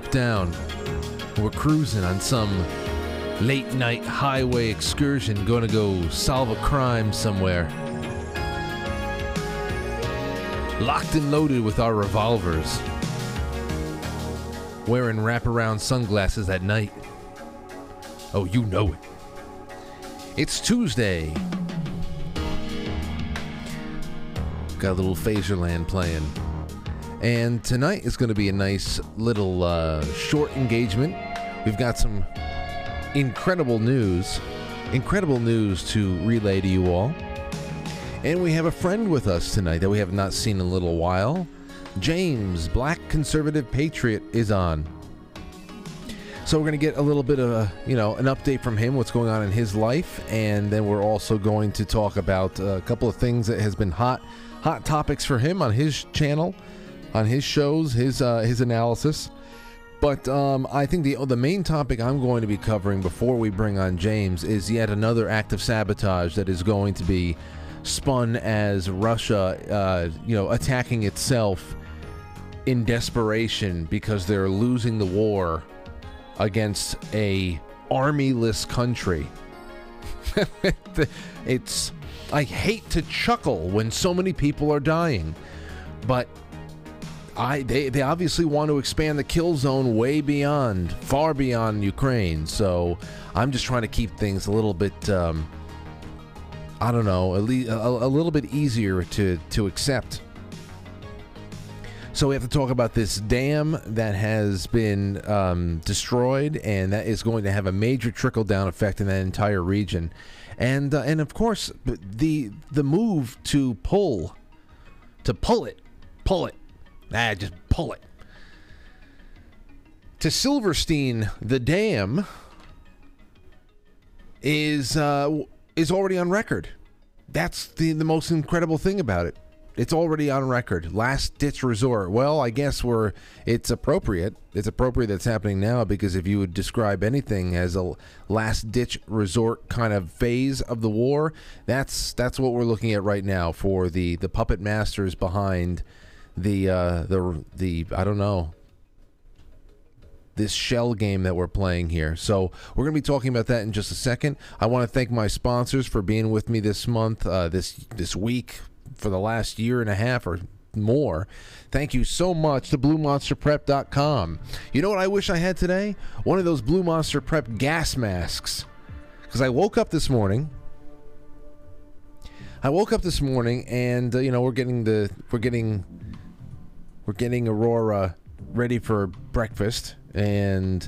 top down. We're cruising on some late night highway excursion, to go solve a crime somewhere. Locked and loaded with our revolvers. Wearing wraparound sunglasses at night. Oh, you know it. It's Tuesday. Got a little Phaserland playing. And tonight is going to be a nice little uh, short engagement. We've got some incredible news, incredible news to relay to you all. And we have a friend with us tonight that we have not seen in a little while. James, Black Conservative Patriot, is on. So we're going to get a little bit of a, you know, an update from him, what's going on in his life, and then we're also going to talk about a couple of things that has been hot, hot topics for him on his channel, on his shows, his uh, his analysis. But um, I think the the main topic I'm going to be covering before we bring on James is yet another act of sabotage that is going to be spun as Russia, uh, you know, attacking itself in desperation because they're losing the war against a armyless country. it's I hate to chuckle when so many people are dying, but I they, they obviously want to expand the kill zone way beyond, far beyond Ukraine. So I'm just trying to keep things a little bit, um, I don't know, a, a little bit easier to to accept. So we have to talk about this dam that has been um, destroyed, and that is going to have a major trickle down effect in that entire region, and uh, and of course the the move to pull, to pull it, pull it, ah, just pull it. To Silverstein, the dam is uh, is already on record. That's the the most incredible thing about it. It's already on record. Last ditch resort. Well, I guess we're it's appropriate. It's appropriate that's happening now because if you would describe anything as a last ditch resort kind of phase of the war, that's that's what we're looking at right now for the the puppet masters behind the uh the the I don't know this shell game that we're playing here. So we're going to be talking about that in just a second. I want to thank my sponsors for being with me this month, uh, this this week, for the last year and a half or more. Thank you so much to BlueMonsterPrep.com. You know what I wish I had today? One of those Blue Monster Prep gas masks. Because I woke up this morning. I woke up this morning, and uh, you know we're getting the we're getting we're getting Aurora ready for breakfast, and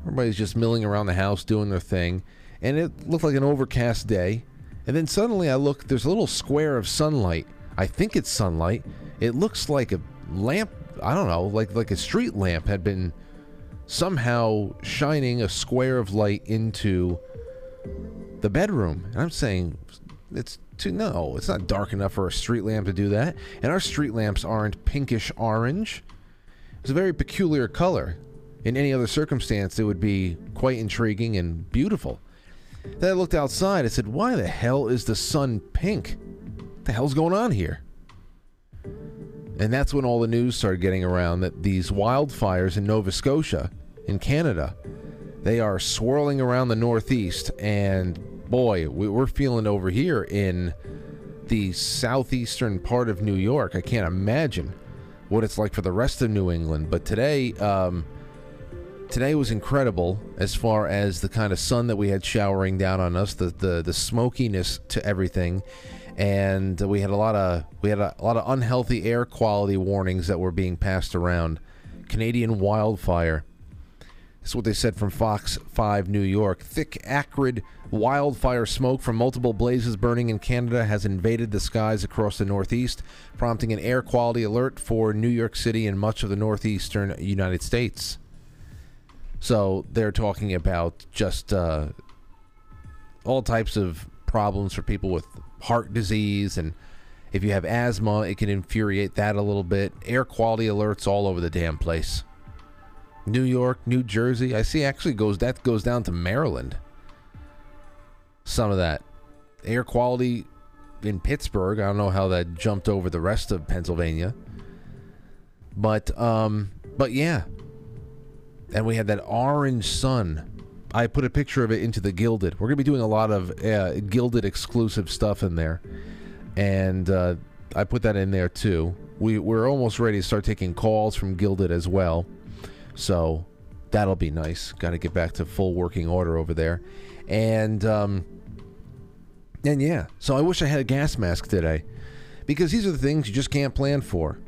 everybody's just milling around the house doing their thing, and it looked like an overcast day. And then suddenly I look, there's a little square of sunlight. I think it's sunlight. It looks like a lamp, I don't know, like like a street lamp had been somehow shining a square of light into the bedroom. And I'm saying it's too no, it's not dark enough for a street lamp to do that. And our street lamps aren't pinkish orange. It's a very peculiar color. In any other circumstance, it would be quite intriguing and beautiful. Then I looked outside. I said, Why the hell is the sun pink? What the hell's going on here? And that's when all the news started getting around that these wildfires in Nova Scotia, in Canada, they are swirling around the Northeast. And boy, we're feeling over here in the southeastern part of New York. I can't imagine what it's like for the rest of New England. But today, um, today was incredible as far as the kind of sun that we had showering down on us, the the, the smokiness to everything, and we had a lot of we had a, a lot of unhealthy air quality warnings that were being passed around. Canadian wildfire. This is what they said from Fox 5 New York. Thick, acrid wildfire smoke from multiple blazes burning in Canada has invaded the skies across the Northeast, prompting an air quality alert for New York City and much of the northeastern United States. So they're talking about just uh, all types of problems for people with heart disease. And if you have asthma, it can infuriate that a little bit. Air quality alerts all over the damn place. New York, New Jersey. I see actually goes that goes down to Maryland. Some of that air quality in Pittsburgh. I don't know how that jumped over the rest of Pennsylvania. But um, but yeah. And we had that orange sun. I put a picture of it into the Guilded. We're gonna be doing a lot of uh, Guilded exclusive stuff in there, and uh, I put that in there too. We we're almost ready to start taking calls from Guilded as well, so that'll be nice. Got to get back to full working order over there, and um, and yeah. So I wish I had a gas mask today, because these are the things you just can't plan for.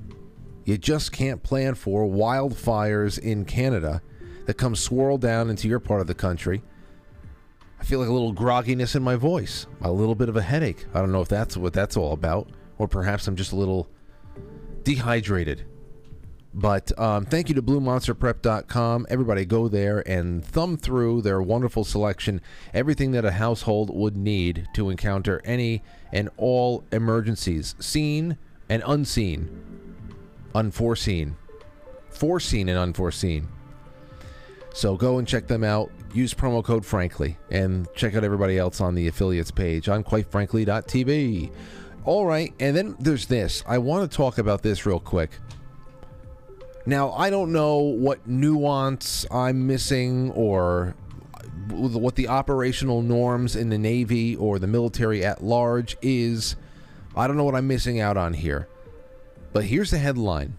You just can't plan for wildfires in Canada that come swirl down into your part of the country. I feel like a little grogginess in my voice, a little bit of a headache. I don't know if that's what that's all about, or perhaps I'm just a little dehydrated. But um, thank you to BlueMonsterPrep.com. Everybody go there and thumb through their wonderful selection. Everything that a household would need to encounter any and all emergencies, seen and unseen unforeseen, foreseen and unforeseen. So go and check them out. Use promo code Frankly and check out everybody else on the affiliates page on quitefrankly.tv. All right, and then there's this. I want to talk about this real quick. Now, I don't know what nuance I'm missing or what the operational norms in the Navy or the military at large is. I don't know what I'm missing out on here. But here's the headline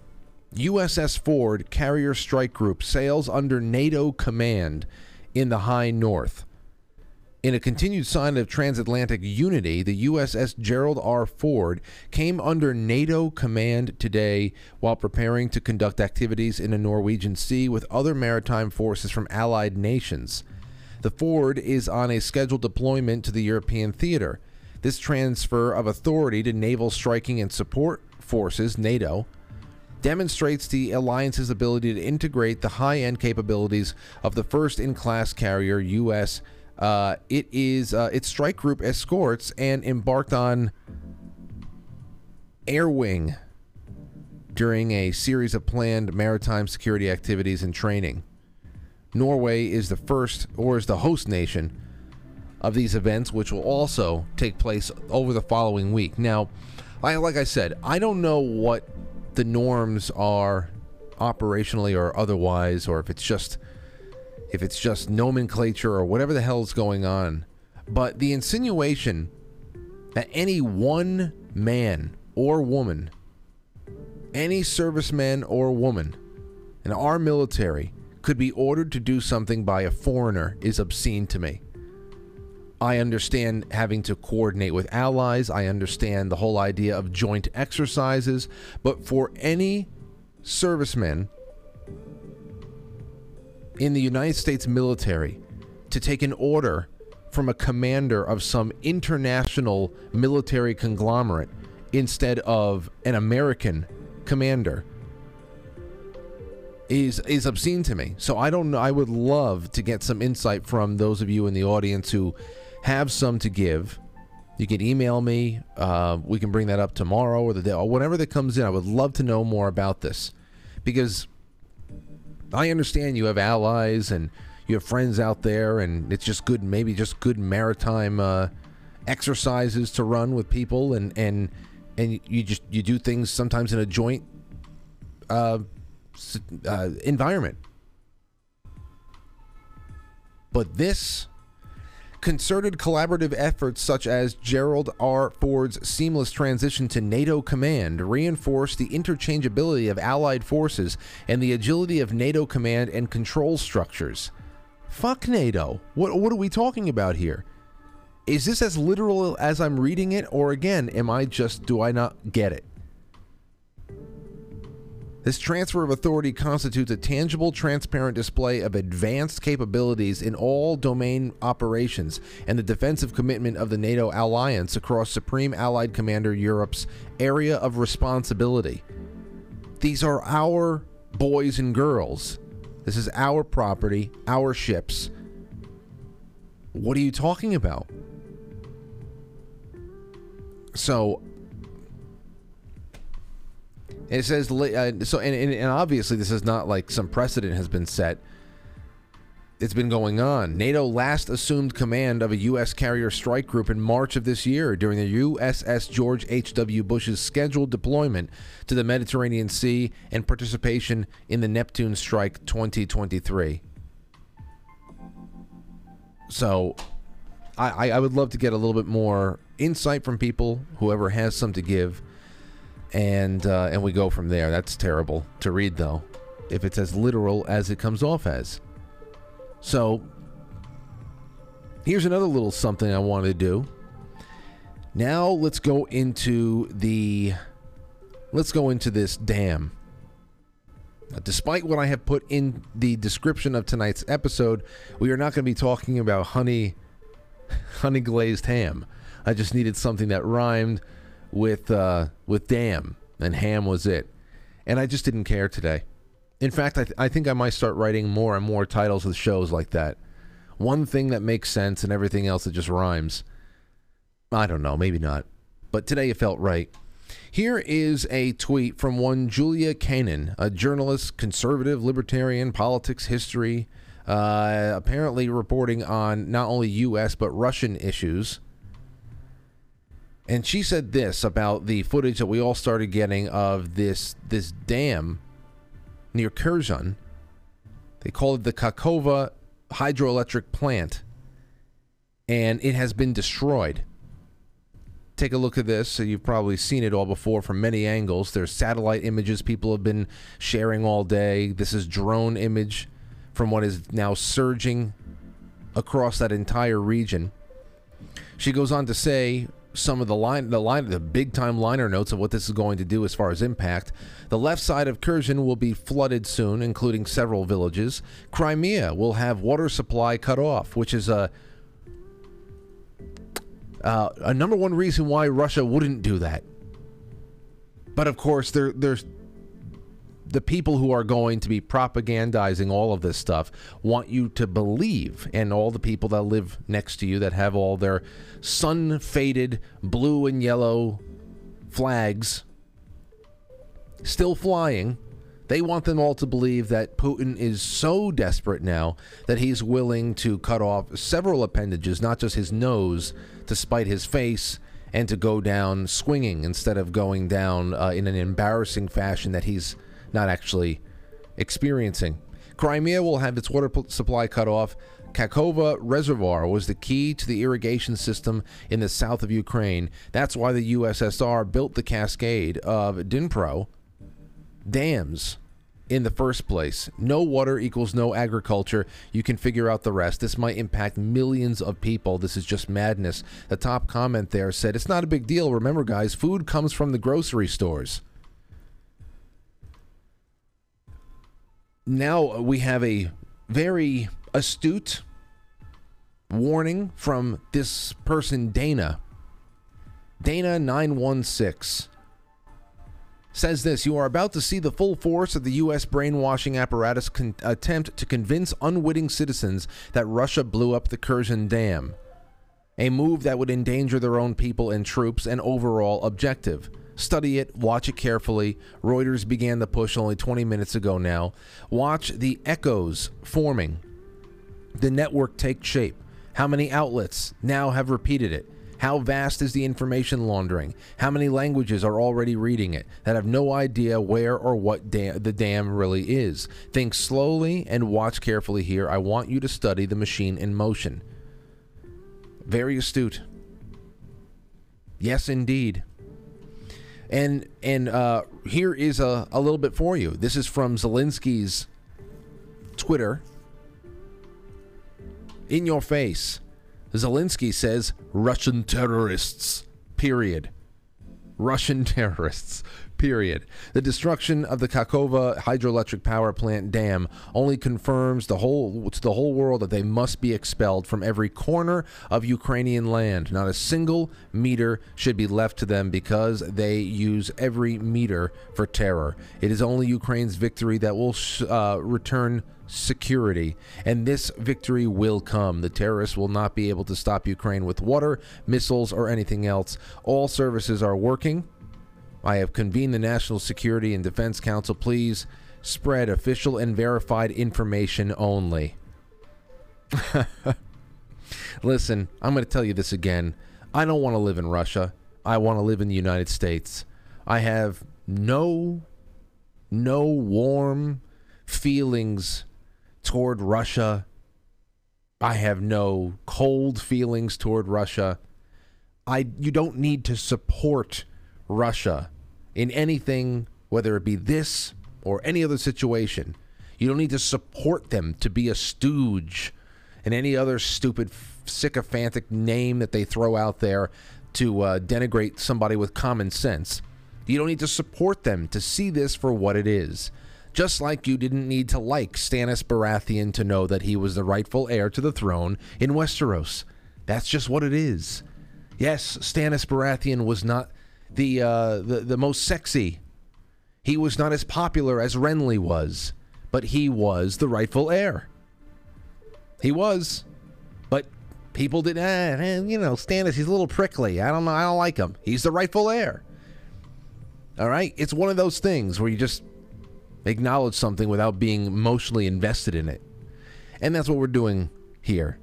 USS Ford Carrier Strike Group sails under NATO command in the high north. In a continued sign of transatlantic unity, the USS Gerald R. Ford came under NATO command today while preparing to conduct activities in the Norwegian Sea with other maritime forces from allied nations. The Ford is on a scheduled deployment to the European theater. This transfer of authority to naval striking and support forces, NATO, demonstrates the alliance's ability to integrate the high end capabilities of the first in class carrier, U.S. Uh, it is uh, its strike group escorts and embarked on air wing during a series of planned maritime security activities and training. Norway is the first or is the host nation of these events, which will also take place over the following week. Now, I, like I said, I don't know what the norms are operationally or otherwise, or if it's just if it's just nomenclature or whatever the hell is going on. But the insinuation that any one man or woman, any serviceman or woman in our military could be ordered to do something by a foreigner is obscene to me. I understand having to coordinate with allies. I understand the whole idea of joint exercises. But for any serviceman in the United States military to take an order from a commander of some international military conglomerate instead of an American commander is is obscene to me. So I don't know. I would love to get some insight from those of you in the audience who have some to give, you can email me. Uh, we can bring that up tomorrow or the day or whenever that comes in. I would love to know more about this because I understand you have allies and you have friends out there, and it's just good, maybe just good maritime uh, exercises to run with people, and and and you just you do things sometimes in a joint uh, uh, environment. But this Concerted collaborative efforts such as Gerald R. Ford's seamless transition to NATO command reinforce the interchangeability of Allied forces and the agility of NATO command and control structures. Fuck NATO. What, what are we talking about here? Is this as literal as I'm reading it, or again, am I just, do I not get it? This transfer of authority constitutes a tangible, transparent display of advanced capabilities in all domain operations and the defensive commitment of the NATO alliance across Supreme Allied Commander Europe's area of responsibility. These are our boys and girls. This is our property, our ships. What are you talking about? So it says uh, so, and, and, and obviously this is not like some precedent has been set. it's been going on. NATO last assumed command of a U.S. carrier strike group in March of this year during the USS George H.W. Bush's scheduled deployment to the Mediterranean Sea and participation in the Neptune Strike 2023. So, I, I would love to get a little bit more insight from people, whoever has some to give, and uh, and we go from there. That's terrible to read, though, if it's as literal as it comes off as. So, here's another little something I wanted to do. Now let's go into the let's go into this dam. Now, despite what I have put in the description of tonight's episode, we are not going to be talking about honey honey glazed ham. I just needed something that rhymed with uh, with dam, and ham was it. And I just didn't care today. In fact, I, th- I think I might start writing more and more titles of shows like that. One thing that makes sense and everything else that just rhymes. I don't know, maybe not. But today it felt right. Here is a tweet from one Julia Canan, a journalist, conservative, libertarian, politics, history, uh, apparently reporting on not only U.S. but Russian issues. And she said this about the footage that we all started getting of this this dam near Kherson. They call it the Kakhovka hydroelectric plant, and it has been destroyed. Take a look at this. So You've probably seen it all before from many angles. There's satellite images people have been sharing all day. This is drone image from what is now surging across that entire region. She goes on to say some of the line the line the big time liner notes of what this is going to do as far as impact. The left side of Kherson will be flooded soon, including several villages. Crimea will have water supply cut off, which is a uh, a number one reason why Russia wouldn't do that. But of course, there there's the people who are going to be propagandizing all of this stuff want you to believe, and all the people that live next to you that have all their sun faded blue and yellow flags still flying. They want them all to believe that Putin is so desperate now that he's willing to cut off several appendages, not just his nose, to spite his face and to go down swinging instead of going down uh, in an embarrassing fashion that he's not actually experiencing. Crimea will have its water supply cut off. Kakhovka Reservoir was the key to the irrigation system in the south of Ukraine. That's why the USSR built the cascade of Dnipro dams in the first place. No water equals no agriculture. You can figure out the rest. This might impact millions of people. This is just madness. The top comment there said, It's not a big deal. Remember, guys, food comes from the grocery stores. Now we have a very astute warning from this person, Dana. Dana916 says this You are about to see the full force of the U.S. brainwashing apparatus con- attempt to convince unwitting citizens that Russia blew up the Kherson Dam, a move that would endanger their own people and troops and overall objective. Study it, watch it carefully. Reuters began the push only 20 minutes ago now. Watch the echoes forming. The network take shape. How many outlets now have repeated it? How vast is the information laundering? How many languages are already reading it that have no idea where or what the dam really is? Think slowly and watch carefully here. I want you to study the machine in motion. Very astute. Yes, indeed. And and uh, here is a, a little bit for you. This is from Zelensky's Twitter. In your face. Zelensky says Russian terrorists. Period. Russian terrorists period. The destruction of the Kakhovka hydroelectric power plant dam only confirms the whole to the whole world that they must be expelled from every corner of Ukrainian land. Not a single meter should be left to them because they use every meter for terror. It is only Ukraine's victory that will uh, return security. And this victory will come. The terrorists will not be able to stop Ukraine with water, missiles, or anything else. All services are working. I have convened the National Security and Defense Council. Please spread official and verified information only. Listen, I'm going to tell you this again. I don't want to live in Russia. I want to live in the United States. I have no no warm feelings toward Russia. I have no cold feelings toward Russia. I you don't need to support Russia in anything whether it be this or any other situation. You don't need to support them to be a stooge and any other stupid sycophantic name that they throw out there to uh, denigrate somebody with common sense. You don't need to support them to see this for what it is. Just like you didn't need to like Stannis Baratheon to know that he was the rightful heir to the throne in Westeros. That's just what it is. Yes, Stannis Baratheon was not the uh, the, the most sexy. He was not as popular as Renly was, but he was the rightful heir. He was. But people did, eh, you know, Stannis, he's a little prickly. I don't know. I don't like him. He's the rightful heir. All right? It's one of those things where you just acknowledge something without being emotionally invested in it. And that's what we're doing here.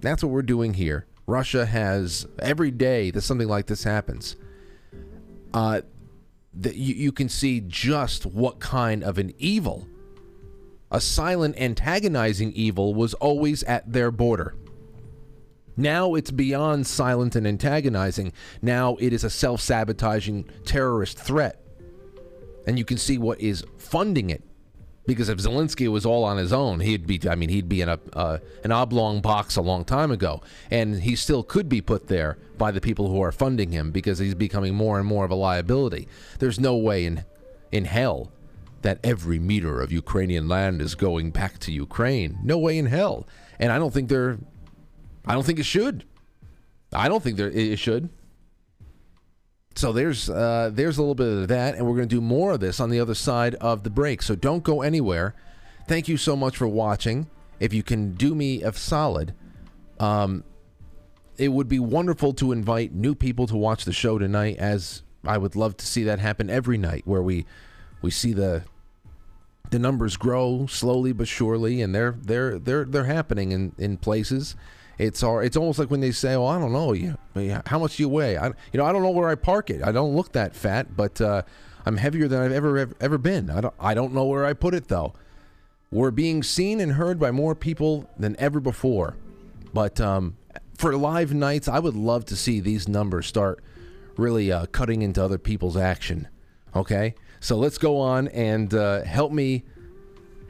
That's what we're doing here. Russia has, every day that something like this happens, uh, that you, you can see just what kind of an evil a silent antagonizing evil was always at their border. Now it's beyond silent and antagonizing. Now it is a self sabotaging terrorist threat. And you can see what is funding it. Because if Zelensky was all on his own, he'd be, I mean, he'd be in a, uh, an oblong box a long time ago. And he still could be put there by the people who are funding him because he's becoming more and more of a liability. There's no way in, in hell that every meter of Ukrainian land is going back to Ukraine. No way in hell. And I don't think they're I don't think it should. I don't think there it should. So there's uh, there's a little bit of that, and we're going to do more of this on the other side of the break. So don't go anywhere. Thank you so much for watching. If you can do me a solid, um, it would be wonderful to invite new people to watch the show tonight, as I would love to see that happen every night, where we we see the the numbers grow slowly but surely, and they're they're they're they're happening in in places. It's our, it's almost like when they say, "Oh, I don't know you. How much do you weigh?" I, you know, I don't know where I park it. I don't look that fat, but uh, I'm heavier than I've ever, ever ever been. I don't I don't know where I put it though. We're being seen and heard by more people than ever before. But um, for live nights, I would love to see these numbers start really uh, cutting into other people's action. Okay, so let's go on and uh, help me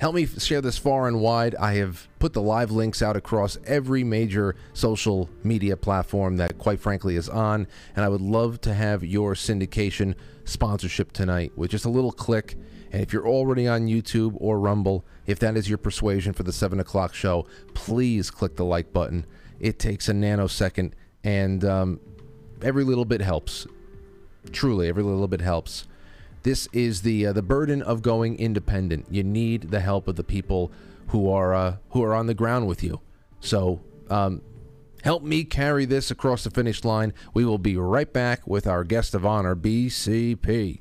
help me share this far and wide. I have put the live links out across every major social media platform that, quite frankly, is on. And I would love to have your syndication sponsorship tonight with just a little click. And if you're already on YouTube or Rumble, if that is your persuasion for the 7 o'clock show, please click the like button. It takes a nanosecond, and um, every little bit helps. Truly, every little bit helps. This is the uh, the burden of going independent. You need the help of the people who are uh, who are on the ground with you. So um, help me carry this across the finish line. We will be right back with our guest of honor, BCP.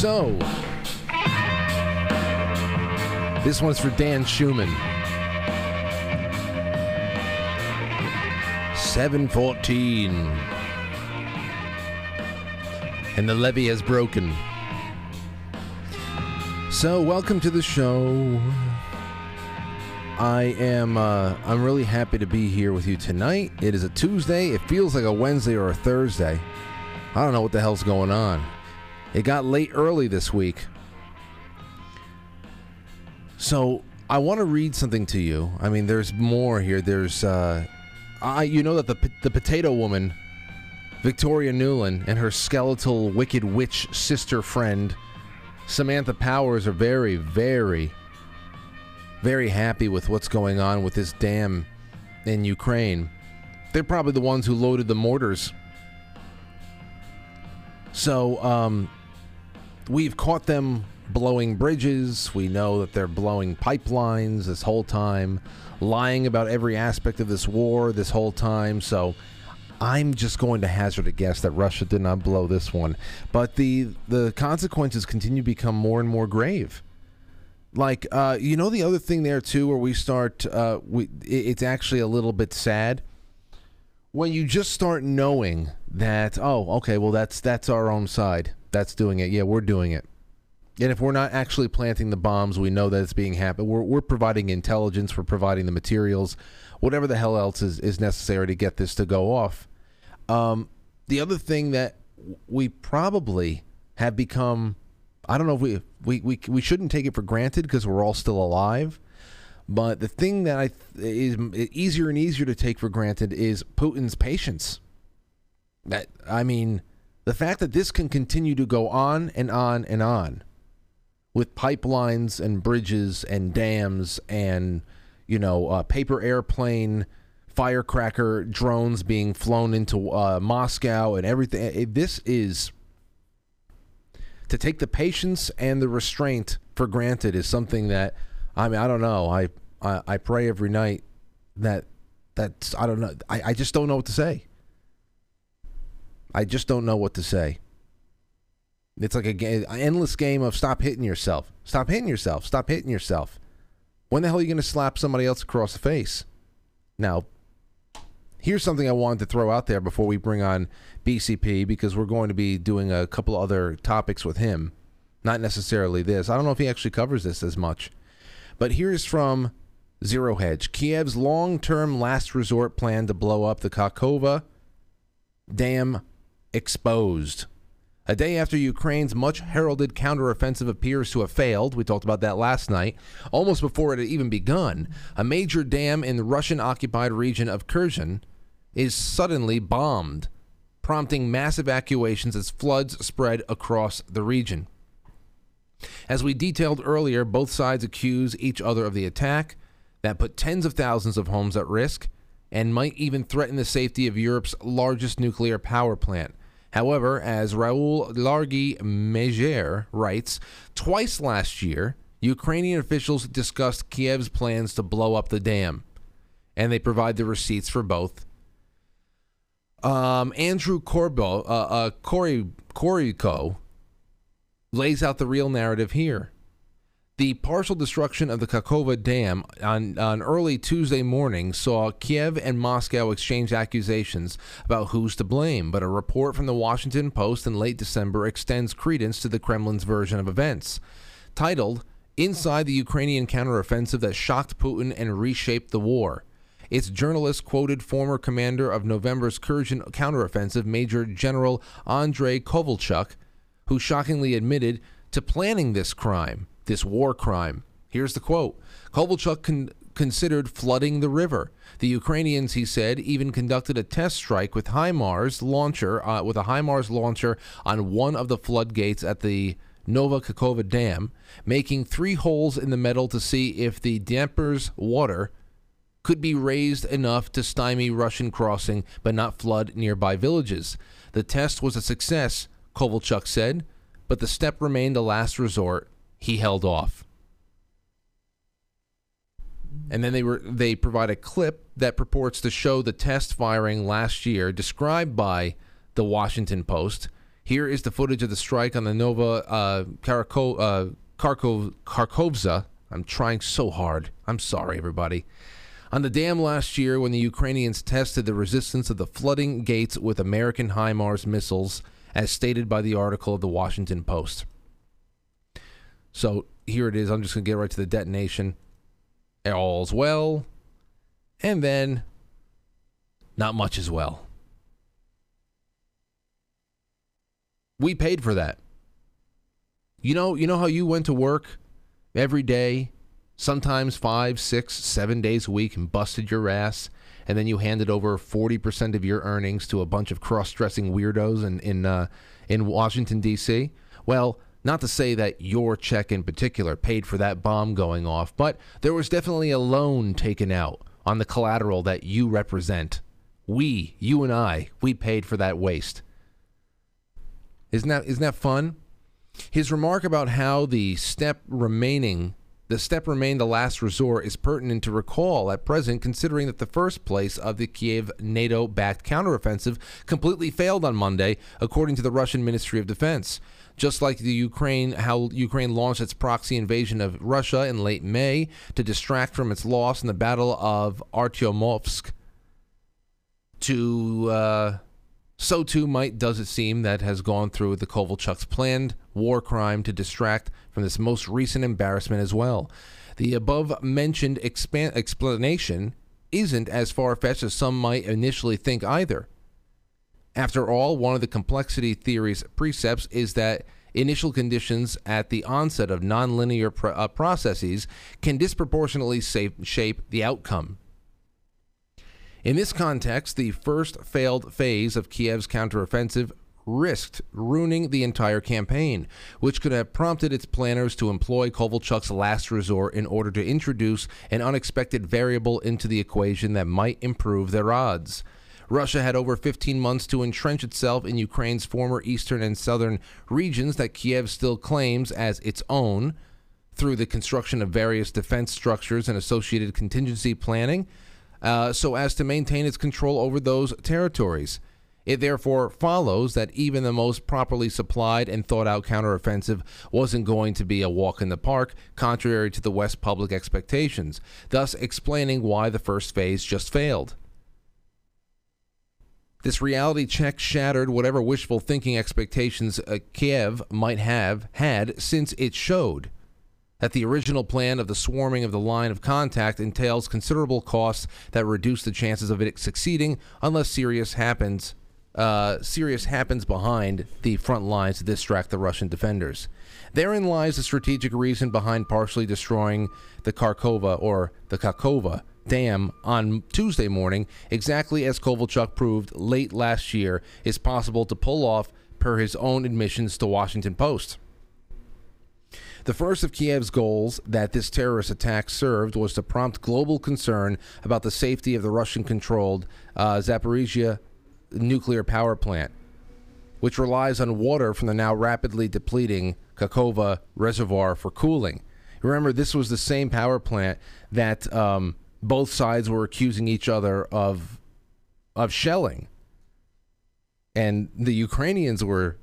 So, this one's for Dan Schumann. 714. And the levee has broken. So, welcome to the show. I am uh, I'm really happy to be here with you tonight. It is a Tuesday. It feels like a Wednesday or a Thursday. I don't know what the hell's going on. It got late early this week. So I want to read something to you. I mean, there's more here. There's, uh, I you know that the the potato woman, Victoria Nuland, and her skeletal wicked witch sister friend, Samantha Powers, are very, very, very happy with what's going on with this dam in Ukraine. They're probably the ones who loaded the mortars. So, um, we've caught them blowing bridges. We know that they're blowing pipelines this whole time, lying about every aspect of this war this whole time. So I'm just going to hazard a guess that Russia did not blow this one. But the the consequences continue to become more and more grave. Like uh, you know the other thing there too, where we start, uh, we it's actually a little bit sad when you just start knowing that oh okay well that's that's our own side that's doing it. Yeah we're doing it. And if we're not actually planting the bombs we know that it's being happened. We're, we're providing intelligence. We're providing the materials. Whatever the hell else is, is necessary to get this to go off. Um, the other thing that we probably have become i don't know if we we, we, we shouldn't take it for granted because we're all still alive. But the thing that I is easier and easier to take for granted is Putin's patience. That I mean, the fact that this can continue to go on and on and on with pipelines and bridges and dams and you know uh, paper airplane firecracker drones being flown into uh, Moscow and everything. This is to take the patience and the restraint for granted is something that I mean I don't know I I, I pray every night that that's I don't know. I, I just don't know what to say. I just don't know what to say. It's like a game, an endless game of stop hitting yourself. Stop hitting yourself. Stop hitting yourself. When the hell are you going to slap somebody else across the face? Now, here's something I wanted to throw out there before we bring on BCP because we're going to be doing a couple other topics with him. Not necessarily this. I don't know if he actually covers this as much. But here's from Zero Hedge. Kiev's long term last resort plan to blow up the Kakhovka Dam exposed. A day after Ukraine's much heralded counteroffensive appears to have failed, we talked about that last night, almost before it had even begun, a major dam in the Russian occupied region of Kherson is suddenly bombed, prompting mass evacuations as floods spread across the region. As we detailed earlier, both sides accuse each other of the attack that put tens of thousands of homes at risk and might even threaten the safety of Europe's largest nuclear power plant. However, as Raoul Largy Meger writes, twice last year, Ukrainian officials discussed Kiev's plans to blow up the dam, and they provide the receipts for both. Um, Andrew Corbo, uh, uh, Corey, Koriko lays out the real narrative here. The partial destruction of the Kakhovka Dam on, on early Tuesday morning saw Kiev and Moscow exchange accusations about who's to blame, but a report from the Washington Post in late December extends credence to the Kremlin's version of events. Titled, Inside the Ukrainian Counteroffensive That Shocked Putin and Reshaped the War. Its journalist quoted former commander of November's Kherson counteroffensive, Major General Andrei Kovalchuk, who shockingly admitted to planning this crime this war crime. Here's the quote Kovalchuk con- considered flooding the river. The Ukrainians, he said, even conducted a test strike with HIMARS launcher uh, with a HIMARS launcher on one of the floodgates at the Nova Kakhovka Dam, making three holes in the metal to see if the damper's water could be raised enough to stymie Russian crossing but not flood nearby villages. The test was a success, Kovalchuk said, but the step remained a last resort he held off. And then they were they provide a clip that purports to show the test firing last year described by the Washington Post. Here is the footage of the strike on the Nova uh, Karako, uh, Kharkov, Kharkovza. I'm trying so hard. I'm sorry, everybody. On the dam last year, when the Ukrainians tested the resistance of the flooding gates with American HIMARS missiles, as stated by the article of the Washington Post. So here it is. I'm just going to get right to the detonation. All's well. And then, not much as well. We paid for that. You know, you know how you went to work every day, sometimes five, six, seven days a week, and busted your ass, and then you handed over forty percent of your earnings to a bunch of cross-dressing weirdos in in uh, in Washington D.C. Well, not to say that your check in particular paid for that bomb going off, but there was definitely a loan taken out on the collateral that you represent. We, you and I, we paid for that waste. Isn't that isn't that fun? His remark about how the step remaining the step remained the last resort is pertinent to recall at present, considering that the first place of the Kiev NATO backed counteroffensive completely failed on Monday, according to the Russian Ministry of Defense. Just like the Ukraine, how Ukraine launched its proxy invasion of Russia in late May to distract from its loss in the Battle of Artyomovsk, to uh, so too might does it seem that has gone through the Kovalchuk's planned war crime to distract from this most recent embarrassment as well. The above mentioned expan- explanation isn't as far fetched as some might initially think either. After all, one of the complexity theory's precepts is that initial conditions at the onset of nonlinear uh, processes can disproportionately shape the outcome. In this context, the first failed phase of Kiev's counteroffensive risked ruining the entire campaign, which could have prompted its planners to employ Kovalchuk's last resort in order to introduce an unexpected variable into the equation that might improve their odds. Russia had over 15 months to entrench itself in Ukraine's former eastern and southern regions that Kiev still claims as its own through the construction of various defense structures and associated contingency planning, uh, so as to maintain its control over those territories. It therefore follows that even the most properly supplied and thought out counteroffensive wasn't going to be a walk in the park, contrary to the West public expectations, thus explaining why the first phase just failed. This reality check shattered whatever wishful thinking expectations uh, Kiev might have had since it showed that the original plan of the swarming of the line of contact entails considerable costs that reduce the chances of it succeeding unless serious happens uh, serious happens behind the front lines to distract the Russian defenders. Therein lies the strategic reason behind partially destroying the Kharkova or the Kakova dam on Tuesday morning, exactly as Kovalchuk proved late last year is possible to pull off per his own admissions to Washington Post. The first of Kiev's goals that this terrorist attack served was to prompt global concern about the safety of the Russian controlled uh, Zaporizhia nuclear power plant, which relies on water from the now rapidly depleting Kakova reservoir for cooling. Remember, this was the same power plant that um, both sides were accusing each other of of shelling, and the Ukrainians were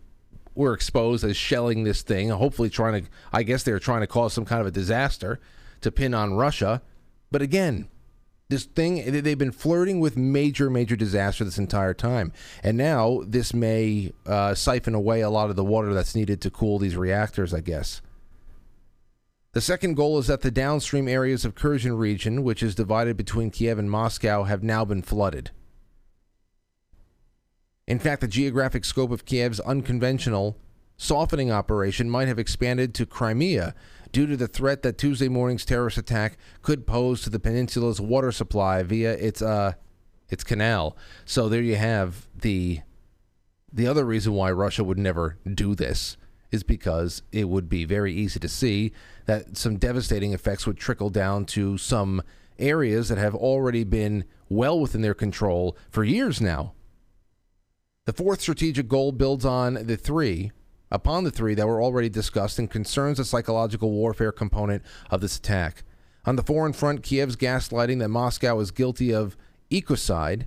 were exposed as shelling this thing, hopefully trying to. I guess they were trying to cause some kind of a disaster to pin on Russia, but again. This thing, they've been flirting with major, major disaster this entire time. And now this may uh, siphon away a lot of the water that's needed to cool these reactors, I guess. The second goal is that the downstream areas of Kherson region, which is divided between Kiev and Moscow, have now been flooded. In fact, the geographic scope of Kiev's unconventional softening operation might have expanded to Crimea due to the threat that Tuesday morning's terrorist attack could pose to the peninsula's water supply via its uh its canal. So there you have the the other reason why Russia would never do this is because it would be very easy to see that some devastating effects would trickle down to some areas that have already been well within their control for years now. The fourth strategic goal builds on the three, upon the three that were already discussed and concerns the psychological warfare component of this attack. On the foreign front, Kiev's gaslighting that Moscow is guilty of ecocide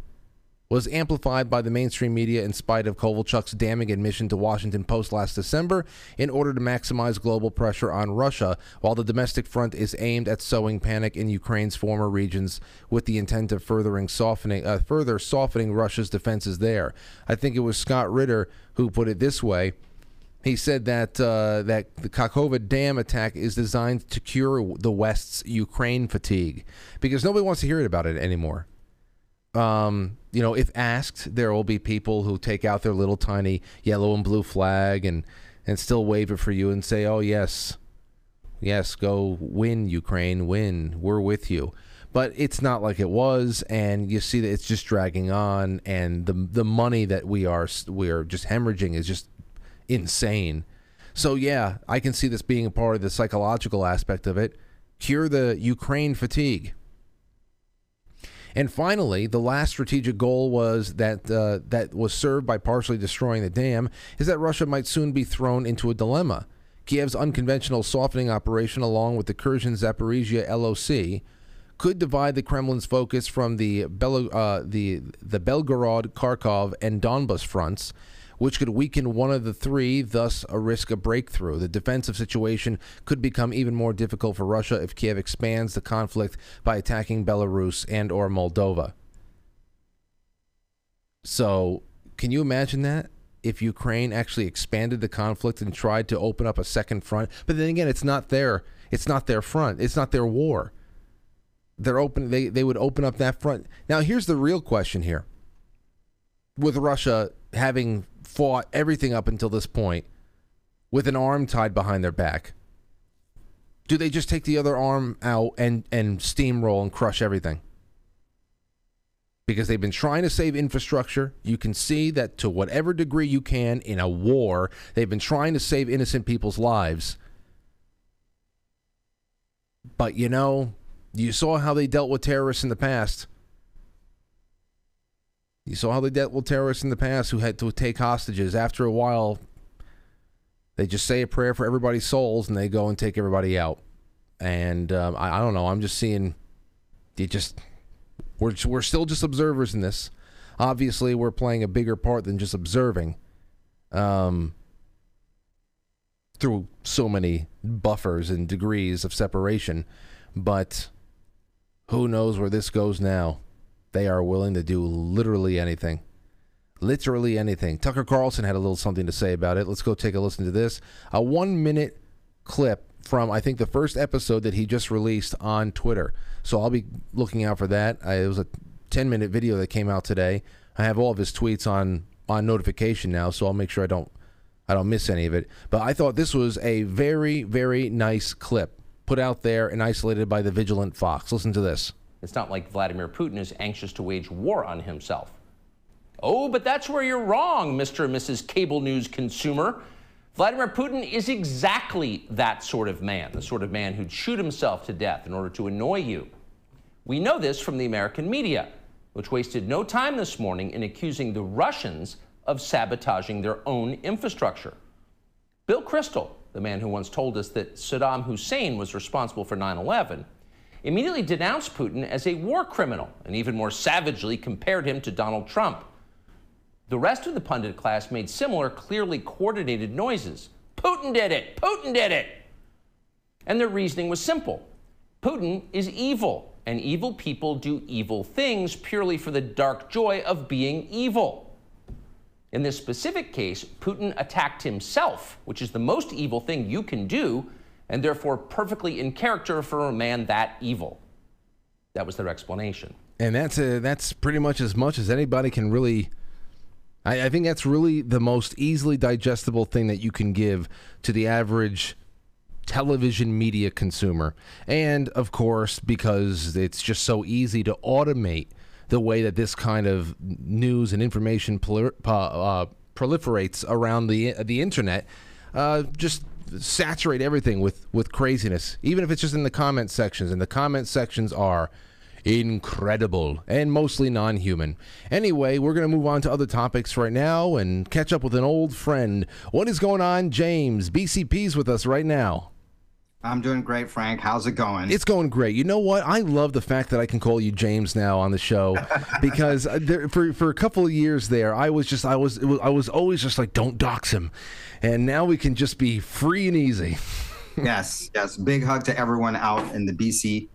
was amplified by the mainstream media in spite of Kovalchuk's damning admission to Washington Post last December in order to maximize global pressure on Russia, while the domestic front is aimed at sowing panic in Ukraine's former regions with the intent of furthering softening, uh, further softening Russia's defenses there. I think it was Scott Ritter who put it this way. He said that uh, that the Kakhovka Dam attack is designed to cure the West's Ukraine fatigue because nobody wants to hear about it anymore. Um, you know, if asked, there will be people who take out their little tiny yellow and blue flag and and still wave it for you and say, "Oh yes, yes, go win Ukraine, win. We're with you." But it's not like it was, and you see that it's just dragging on, and the the money that we are we are just hemorrhaging is just insane. So yeah, I can see this being a part of the psychological aspect of it. Cure the Ukraine fatigue. And finally, the last strategic goal was that uh, that was served by partially destroying the dam is that Russia might soon be thrown into a dilemma. Kiev's unconventional softening operation, along with the Kherson Zaporizhia LOC, could divide the Kremlin's focus from the Bel- uh, the the Belgorod, Kharkov, and Donbas fronts which could weaken one of the three, thus a risk of breakthrough. The defensive situation could become even more difficult for Russia if Kiev expands the conflict by attacking Belarus and or Moldova. So, can you imagine that? If Ukraine actually expanded the conflict and tried to open up a second front, but then again, it's not their it's not their front. It's not their war. They're open. They they would open up that front. Now, here's the real question here. With Russia having fought everything up until this point with an arm tied behind their back. Do they just take the other arm out and, and steamroll and crush everything? Because they've been trying to save infrastructure. You can see that to whatever degree you can in a war, they've been trying to save innocent people's lives. But you know, you saw how they dealt with terrorists in the past. You saw how they dealt with terrorists in the past who had to take hostages. After a while, they just say a prayer for everybody's souls and they go and take everybody out. And um, I, I, don't know. I'm just seeing. You just we're we're still just observers in this. Obviously, we're playing a bigger part than just observing. Um, through so many buffers and degrees of separation, but who knows where this goes now? They are willing to do literally anything. Literally anything. Tucker Carlson had a little something to say about it. Let's go take a listen to this. A one minute clip from, I think, the first episode that he just released on Twitter. So I'll be looking out for that. I, it was a 10 minute video that came out today. I have all of his tweets on, on notification now, so I'll make sure I don't I don't miss any of it. But I thought this was a very, very nice clip put out there and isolated by the Vigilant Fox. Listen to this. It's not like Vladimir Putin is anxious to wage war on himself. Oh, but that's where you're wrong, Mr. and Mrs. Cable News consumer. Vladimir Putin is exactly that sort of man, the sort of man who'd shoot himself to death in order to annoy you. We know this from the American media, which wasted no time this morning in accusing the Russians of sabotaging their own infrastructure. Bill Kristol, the man who once told us that Saddam Hussein was responsible for 9 11, immediately denounced Putin as a war criminal and even more savagely compared him to Donald Trump. The rest of the pundit class made similar, clearly coordinated noises. Putin did it! Putin did it! And their reasoning was simple Putin is evil, and evil people do evil things purely for the dark joy of being evil. In this specific case, Putin attacked himself, which is the most evil thing you can do and therefore perfectly in character for a man that evil. That was their explanation. And that's a, that's pretty much as much as anybody can really. I, I think that's really the most easily digestible thing that you can give to the average television media consumer. And of course, because it's just so easy to automate the way that this kind of news and information uh, proliferates around the the internet, uh, just saturate everything with with craziness, even if it's just in the comment sections. And the comment sections are incredible and mostly non-human. Anyway, we're going to move on to other topics right now and catch up with an old friend. What is going on, James? BCP's with us right now. I'm doing great, Frank. How's it going? It's going great. You know what? I love the fact that I can call you James now on the show because uh, there, for for a couple of years there, I was just I was, was I was always just like don't dox him, and now we can just be free and easy. yes, yes. Big hug to everyone out in the BC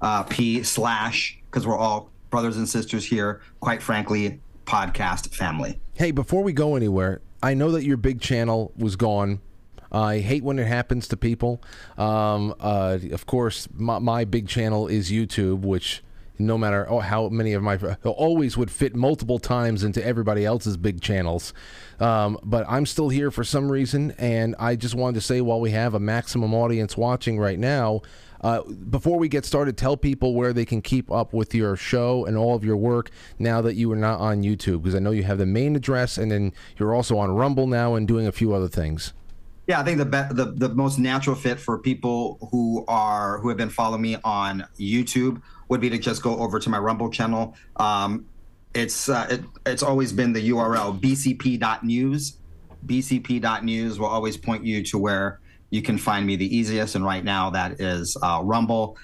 uh, P slash because we're all brothers and sisters here. Quite frankly, podcast family. Hey, before we go anywhere, I know that your big channel was gone I hate when it happens to people. Um, uh, of course, my, my, big channel is YouTube, which no matter how many of my always would fit multiple times into everybody else's big channels. Um, but I'm still here for some reason, and I just wanted to say while we have a maximum audience watching right now. Uh, before we get started, tell people where they can keep up with your show and all of your work now that you are not on YouTube, because I know you have the main address and then you're also on Rumble now and doing a few other things. Yeah, I think the, be- the the most natural fit for people who are who have been following me on YouTube would be to just go over to my Rumble channel. Um, it's uh, it, it's always been the URL bcp.news. bcp.news will always point you to where you can find me the easiest, and right now that is uh, Rumble.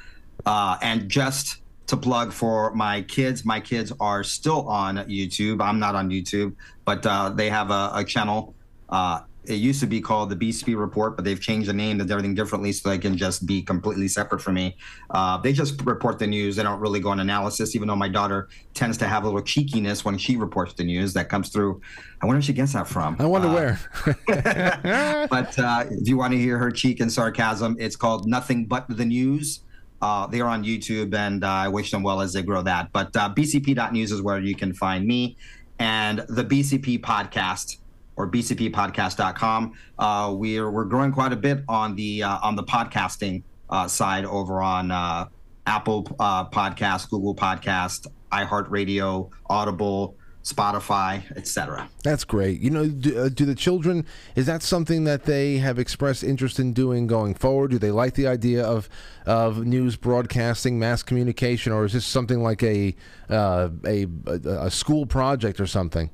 Uh, and just to plug for my kids, my kids are still on YouTube. I'm not on YouTube, but uh, they have a, a channel uh, it used to be called the BCP report, but they've changed the name to everything differently so they can just be completely separate from me. Uh, they just report the news. They don't really go on analysis, even though my daughter tends to have a little cheekiness when she reports the news that comes through. I wonder if she gets that from. I wonder uh, where. but uh, if you want to hear her cheek and sarcasm, it's called Nothing But the News. Uh, they are on YouTube, and uh, I wish them well as they grow that. But uh, bcp.news is where you can find me and the BCP podcast or bcppodcast.com. Uh, we're we're growing quite a bit on the uh, on the podcasting uh, side over on uh, Apple uh, Podcast, Google Podcast, iHeartRadio, Audible. Spotify, etc. That's great. You know, do, uh, do, the children is that something that they have expressed interest in doing going forward? Do they like the idea of of news broadcasting, mass communication, or is this something like a uh, a, a school project or something?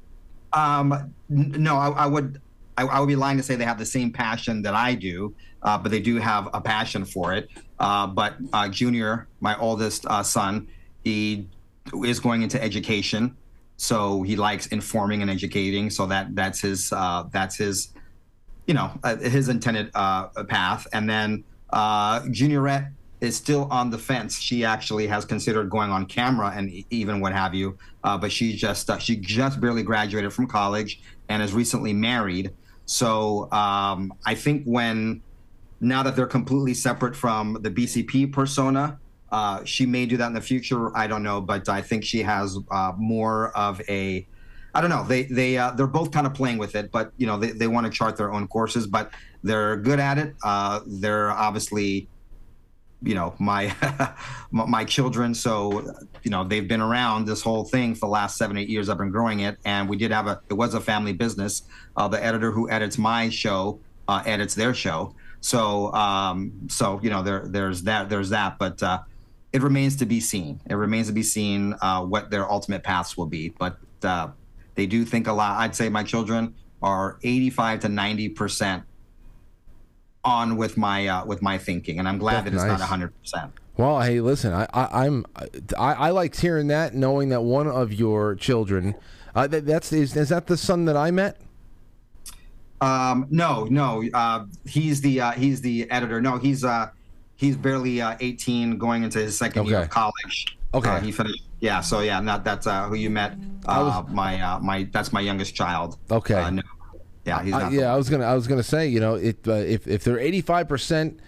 Um, n- no, I, I would. I, I, would be lying to say they have the same passion that I do, uh, but they do have a passion for it. Uh, but uh, Junior, my oldest uh, son, he is going into education, so he likes informing and educating. So that that's his uh, that's his, you know, uh, his intended path. And then Juniorette is still on the fence. She actually has considered going on camera and even what have you, uh, but she just uh, she just barely graduated from college and is recently married. So um, I think when now that they're completely separate from the BCP persona, uh, she may do that in the future. I don't know, but I think she has uh, more of a I don't know. They they uh, they're both kind of playing with it, but you know they, they want to chart their own courses, but they're good at it. Uh, they're obviously you know my my children. So you know they've been around this whole thing for the last seven eight years i've been growing it. And we did have a it was a family business. Uh, the editor who edits my show uh, edits their show. So um so you know there there's that there's that. But uh it remains to be seen. It remains to be seen uh what their ultimate paths will be. But uh they do think a lot. I'd say my children are 85 to 90 percent on with my uh, with my thinking, and I'm glad that's that it's nice. not hundred percent. Well, hey, listen, I, I, am I, I liked hearing that, knowing that one of your children, uh, that, that's is, is that the son that I met? Um, no, no, uh, he's the uh, he's the editor. No, he's uh, he's barely uh, 18, going into his second okay. year of college. Okay, uh, he finished. Yeah, so yeah, not that's uh, who you met. Uh, was, my uh, my that's my youngest child. Okay. Uh, no, yeah, he's yeah, I was gonna I was gonna say, you know, it, uh, if if they're eighty five percent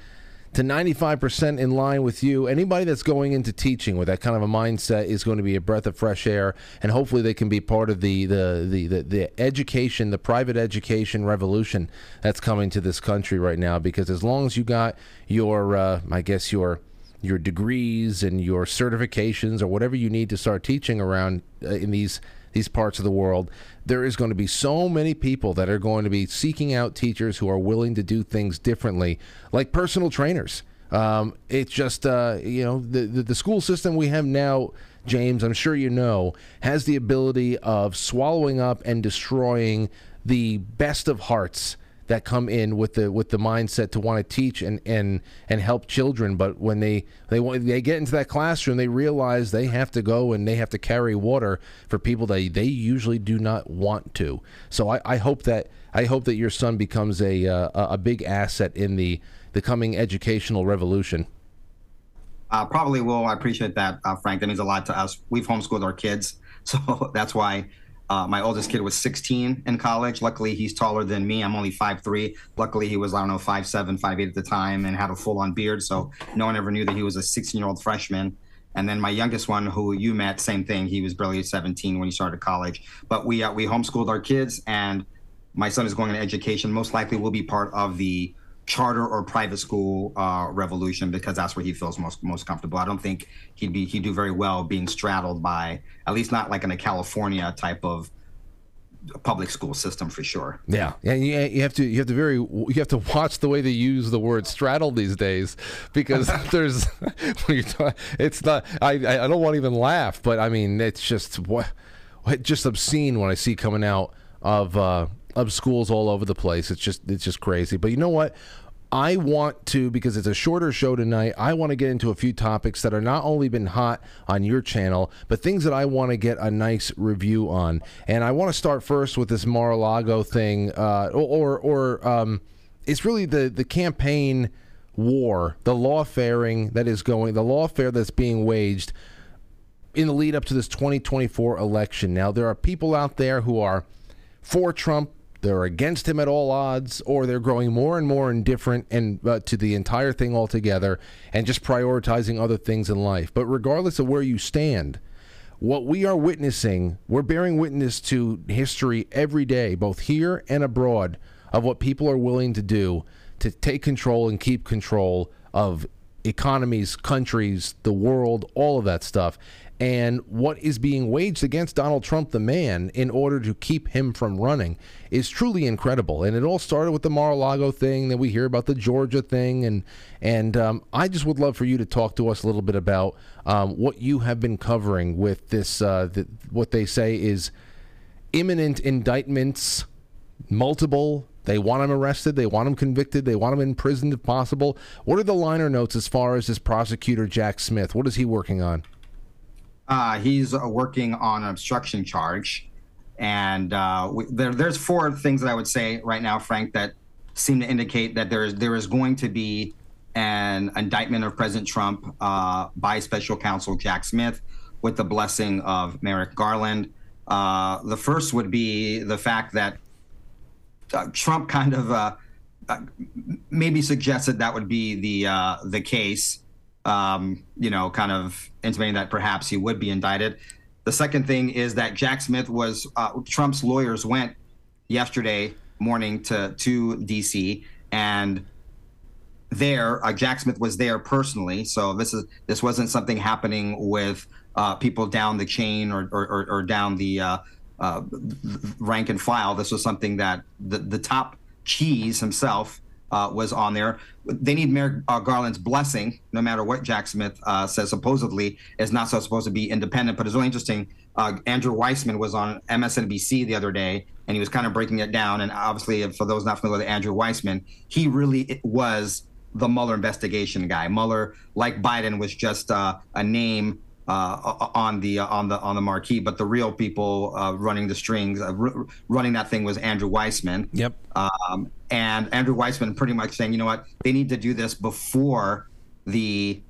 to 95% in line with you. Anybody that's going into teaching with that kind of a mindset is going to be a breath of fresh air, and hopefully they can be part of the the the, the, the education, the private education revolution that's coming to this country right now. Because as long as you got your, uh, I guess your your degrees and your certifications or whatever you need to start teaching around uh, in these these parts of the world, there is going to be so many people that are going to be seeking out teachers who are willing to do things differently, like personal trainers. Um, it's just, uh, you know, the, the, the school system we have now, James, I'm sure you know, has the ability of swallowing up and destroying the best of hearts that come in with the with the mindset to want to teach and and and help children but when they they they get into that classroom they realize they have to go and they have to carry water for people that they usually do not want to so i, I hope that i hope that your son becomes a uh, a big asset in the the coming educational revolution uh, probably will. I appreciate that, uh, Frank. That means a lot to us. We've homeschooled our kids, so that's why uh, my oldest kid was 16 in college. Luckily, he's taller than me. I'm only 5'3". Luckily, he was, I don't know, 5'7", 5'8", at the time and had a full-on beard. So no one ever knew that he was a 16-year-old freshman. And then my youngest one, who you met, same thing. He was barely 17 when he started college. But we uh, we homeschooled our kids, and my son is going into education. Most likely will be part of the charter or private school uh, revolution because that's where he feels most most comfortable. I don't think he'd be he'd do very well being straddled by at least not like in a California type of public school system for sure. Yeah, yeah. You, you have to you have to very you have to watch the way they use the word straddle these days because there's when you talk, it's not. I I don't want to even laugh, but I mean it's just what just obscene when I see coming out of. Uh, of schools all over the place. It's just it's just crazy. But you know what? I want to, because it's a shorter show tonight, I want to get into a few topics that are not only been hot on your channel, but things that I want to get a nice review on. And I want to start first with this Mar-a-Lago thing, uh, or, or um, it's really the, the campaign war, the lawfaring that is going, the lawfare that's being waged in the lead up to this 2024 election. Now, there are people out there who are for Trump, they're against him at all odds, or they're growing more and more indifferent and uh, to the entire thing altogether, and just prioritizing other things in life. But regardless of where you stand, what we are witnessing, we're bearing witness to history every day, both here and abroad, of what people are willing to do to take control and keep control of economies, countries, the world, all of that stuff and what is being waged against Donald Trump, the man, in order to keep him from running is truly incredible. And it all started with the Mar-a-Lago thing. Then we hear about the Georgia thing, and and um, I just would love for you to talk to us a little bit about um, what you have been covering with this. Uh, the, what they say is imminent indictments, multiple. They want him arrested. They want him convicted. They want him imprisoned if possible. What are the liner notes as far as this prosecutor Jack Smith? What is he working on? Uh, he's uh, working on an obstruction charge. And uh, we, there, there's four things that I would say right now, Frank, that seem to indicate that there is there is going to be an indictment of President Trump uh, by Special Counsel Jack Smith with the blessing of Merrick Garland. Uh, the first would be the fact that uh, Trump kind of maybe suggested that would be the the case um, you know, kind of intimating that perhaps he would be indicted. The second thing is that Jack Smith was uh, Trump's lawyers went yesterday morning to to DC and there uh, Jack Smith was there personally. So this is this wasn't something happening with uh, people down the chain or or, or down the uh, uh, rank and file. This was something that the the top cheese himself uh, was on there. They need Mayor uh, Garland's blessing, no matter what Jack Smith uh, says. Supposedly, is not so supposed to be independent. But it's really interesting. Uh, Andrew Weissmann was on MSNBC the other day, and he was kind of breaking it down. And obviously, for those not familiar with Andrew Weissmann, he really was the Mueller investigation guy. Mueller, like Biden, was just uh, a name uh, on the uh, on the on the marquee, but the real people uh, running the strings, uh, r- running that thing was Andrew Weissmann. Yep. Um, and Andrew Weissmann pretty much saying, you know what, they need to do this before the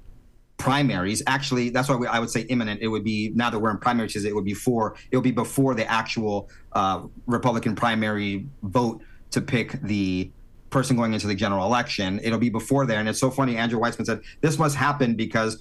primaries. Actually, that's why we, I would say imminent. It would be now that we're in primaries, it would be for it would be before the actual uh, Republican primary vote to pick the person going into the general election. It'll be before there. And it's so funny. Andrew Weissmann said this must happen because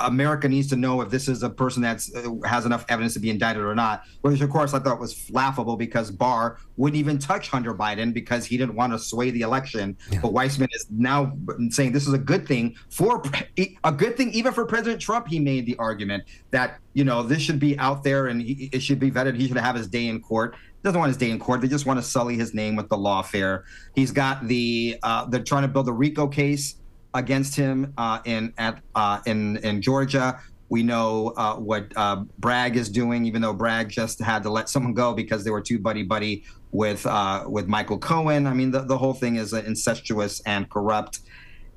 America needs to know if this is a person that uh, has enough evidence to be indicted or not. Which, of course, I thought was laughable because Barr wouldn't even touch Hunter Biden because he didn't want to sway the election. Yeah. But Weissmann is now saying this is a good thing for a good thing even for President Trump. He made the argument that you know this should be out there and he, it should be vetted. He should have his day in court doesn't want his day in court. They just want to sully his name with the lawfare. He's got the uh, they're trying to build a RICO case against him uh, in at uh, in in Georgia. We know uh, what uh, Bragg is doing, even though Bragg just had to let someone go because they were too buddy buddy with uh, with Michael Cohen. I mean, the, the whole thing is incestuous and corrupt.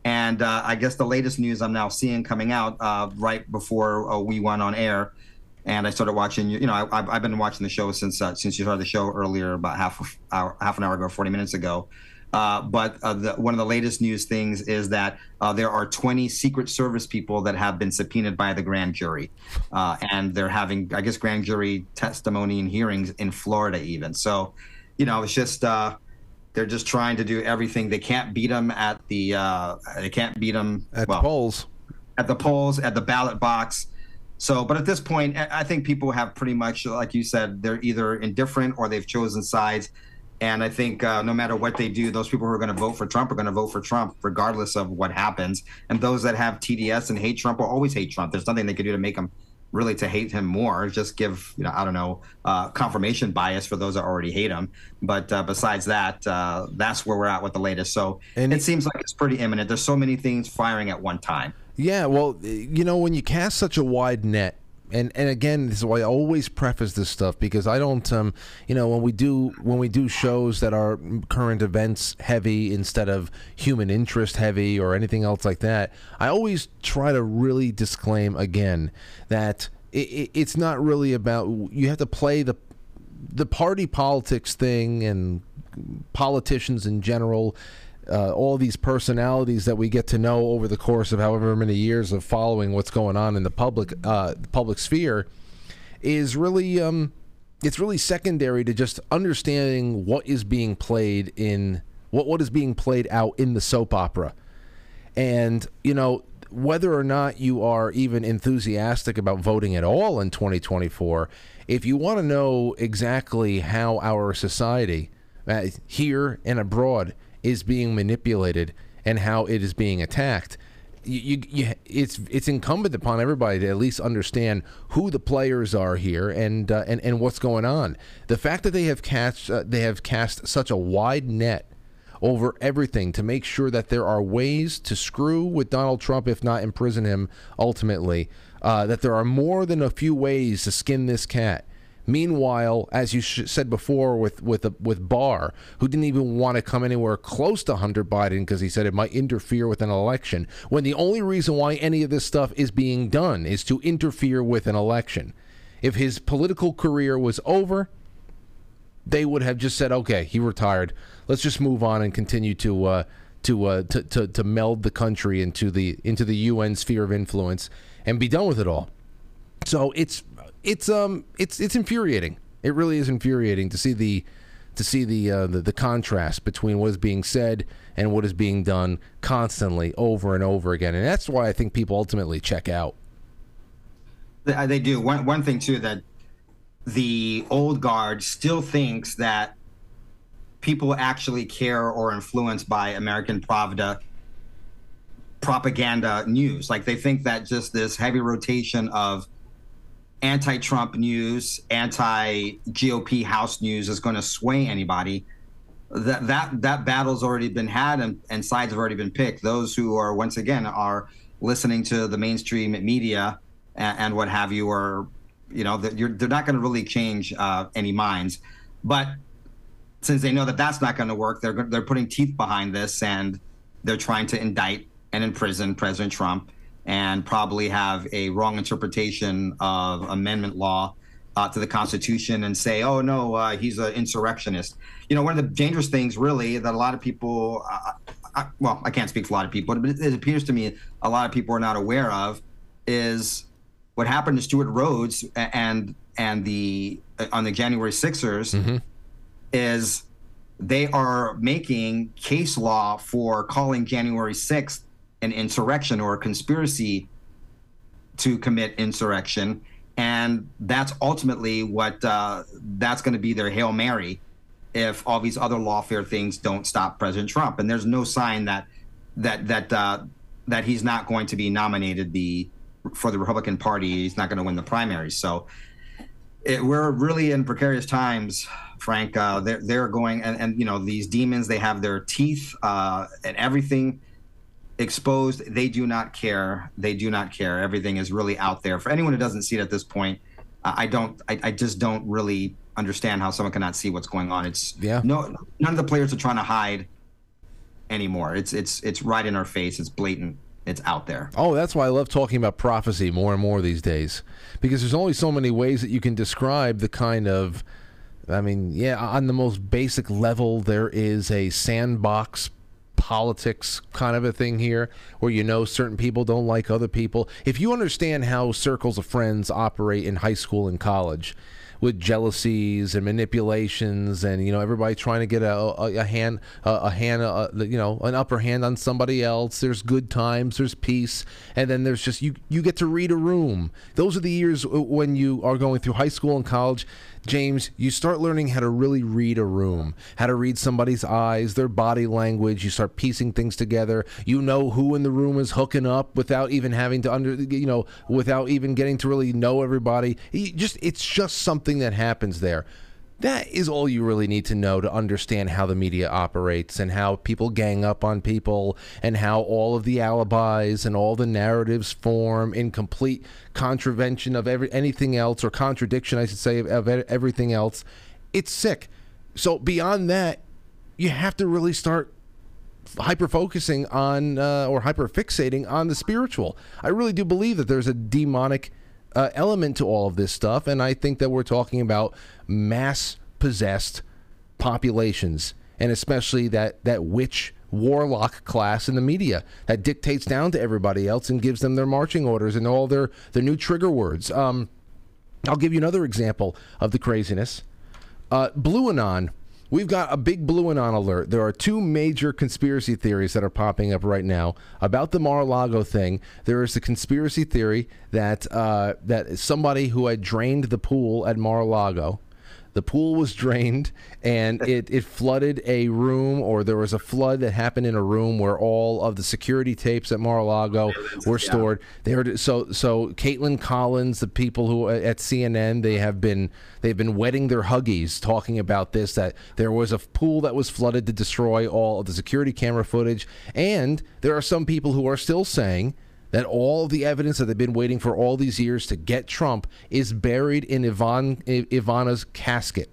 And uh, I guess the latest news I'm now seeing coming out uh, right before uh, we went on air, and I started watching. You know, I, have been watching the show since since you started the show earlier, about half hour, half an hour ago, 40 minutes ago. Uh, but uh, the, one of the latest news things is that uh, there are 20 Secret Service people that have been subpoenaed by the grand jury. Uh, and they're having, I guess, grand jury testimony and hearings in Florida, even. So, you know, it's just, uh, they're just trying to do everything. They can't beat them at the, uh, they can't beat them at well, the polls. At the polls, at the ballot box. So, but at this point, I think people have pretty much, like you said, they're either indifferent or they've chosen sides and I think uh, no matter what they do, those people who are going to vote for Trump are going to vote for Trump, regardless of what happens. And those that have TDS and hate Trump will always hate Trump. There's nothing they can do to make them really to hate him more. Just give, you know, I don't know, uh, confirmation bias for those that already hate him. But uh, besides that, uh, that's where we're at with the latest. So and it seems like it's pretty imminent. There's so many things firing at one time. Yeah, well, you know, when you cast such a wide net and and again, this is why I always preface this stuff because I don't, um, you know, when we do when we do shows that are current events heavy instead of human interest heavy or anything else like that, I always try to really disclaim again that it, it, it's not really about you have to play the the party politics thing and politicians in general uh, all these personalities that we get to know over the course of however many years of following what's going on in the public uh, public sphere is really um, it's really secondary to just understanding what is being played in what what is being played out in the soap opera, and you know whether or not you are even enthusiastic about voting at all in 2024, if you want to know exactly how our society uh, here and abroad is being manipulated and how it is being attacked. You, you, you, it's it's incumbent upon everybody to at least understand who the players are here and uh, and and what's going on. The fact that they have cast uh, they have cast such a wide net over everything to make sure that there are ways to screw with Donald Trump, if not imprison him ultimately. Uh, that there are more than a few ways to skin this cat. Meanwhile, as you sh- said before with with uh, with Barr, who didn't even want to come anywhere close to Hunter Biden because he said it might interfere with an election, when the only reason why any of this stuff is being done is to interfere with an election. If his political career was over, they would have just said, "Okay, he retired. Let's just move on and continue to." Uh, to, uh, to to to meld the country into the into the UN sphere of influence and be done with it all. So it's it's um it's it's infuriating. It really is infuriating to see the to see the, uh, the the contrast between what is being said and what is being done constantly over and over again, and that's why I think people ultimately check out. They do. One one thing too that the old guard still thinks that people actually care or influenced by American Pravda propaganda news. Like they think that just this heavy rotation of anti-Trump news, anti-GOP House news is going to sway anybody. That that that battle's already been had and, and sides have already been picked. Those who are once again are listening to the mainstream media and, and what have you are, you know, they're, they're not going to really change uh, any minds. But since they know that that's not going to work, they're they're putting teeth behind this and they're trying to indict and imprison President Trump and probably have a wrong interpretation of amendment law uh, to the Constitution and say, oh, no, uh, he's an insurrectionist. You know, one of the dangerous things, really, that a lot of people, uh, I, well, I can't speak for a lot of people, but it appears to me a lot of people are not aware of is what happened to Stewart Rhodes and and the uh, on the January Sixers mm-hmm. is they are making case law for calling January 6th an insurrection or a conspiracy to commit insurrection. And that's ultimately what uh, that's going to be their Hail Mary if all these other lawfare things don't stop President Trump. And there's no sign that that that uh, that he's not going to be nominated the for the Republican Party. He's not going to win the primaries. So it, we're really in precarious times, Frank. Uh, they're they're going and, and you know these demons. They have their teeth uh, and everything exposed. They do not care. They do not care. Everything is really out there. For anyone who doesn't see it at this point, I don't. I, I just don't really understand how someone cannot see what's going on. It's yeah. No, none of the players are trying to hide anymore. It's it's it's right in our face. It's blatant. It's out there. Oh, that's why I love talking about prophecy more and more these days, because there's only so many ways that you can describe the kind of. I mean, yeah, on the most basic level, there is a sandbox politics kind of a thing here where you know certain people don't like other people. If you understand how circles of friends operate in high school and college, with jealousies and manipulations, and you know everybody trying to get a, a, a hand, a, a hand, uh, a, you know, an upper hand on somebody else. There's good times, there's peace, and then there's just you. You get to read a room. Those are the years when you are going through high school and college. James, you start learning how to really read a room, how to read somebody's eyes, their body language. You start piecing things together. You know who in the room is hooking up without even having to under, you know, without even getting to really know everybody. Just it's just something that happens there. That is all you really need to know to understand how the media operates and how people gang up on people and how all of the alibis and all the narratives form in complete contravention of every anything else or contradiction, I should say, of, of everything else. It's sick. So beyond that, you have to really start hyper focusing on uh, or hyper fixating on the spiritual. I really do believe that there's a demonic uh, element to all of this stuff, and I think that we're talking about mass possessed populations, and especially that that witch warlock class in the media that dictates down to everybody else and gives them their marching orders and all their their new trigger words. Um, I'll give you another example of the craziness. Uh, Blue Anon We've got a big blue anon alert. There are two major conspiracy theories that are popping up right now about the Mar-a-Lago thing. There is the conspiracy theory that uh, that somebody who had drained the pool at Mar-a-Lago the pool was drained and it, it flooded a room, or there was a flood that happened in a room where all of the security tapes at Mar-a-Lago were stored. They were so so. Kaitlan Collins, the people who at CNN, they have been they've been wetting their huggies talking about this. That there was a pool that was flooded to destroy all of the security camera footage, and there are some people who are still saying that all the evidence that they've been waiting for all these years to get Trump is buried in Ivan, Ivana's casket.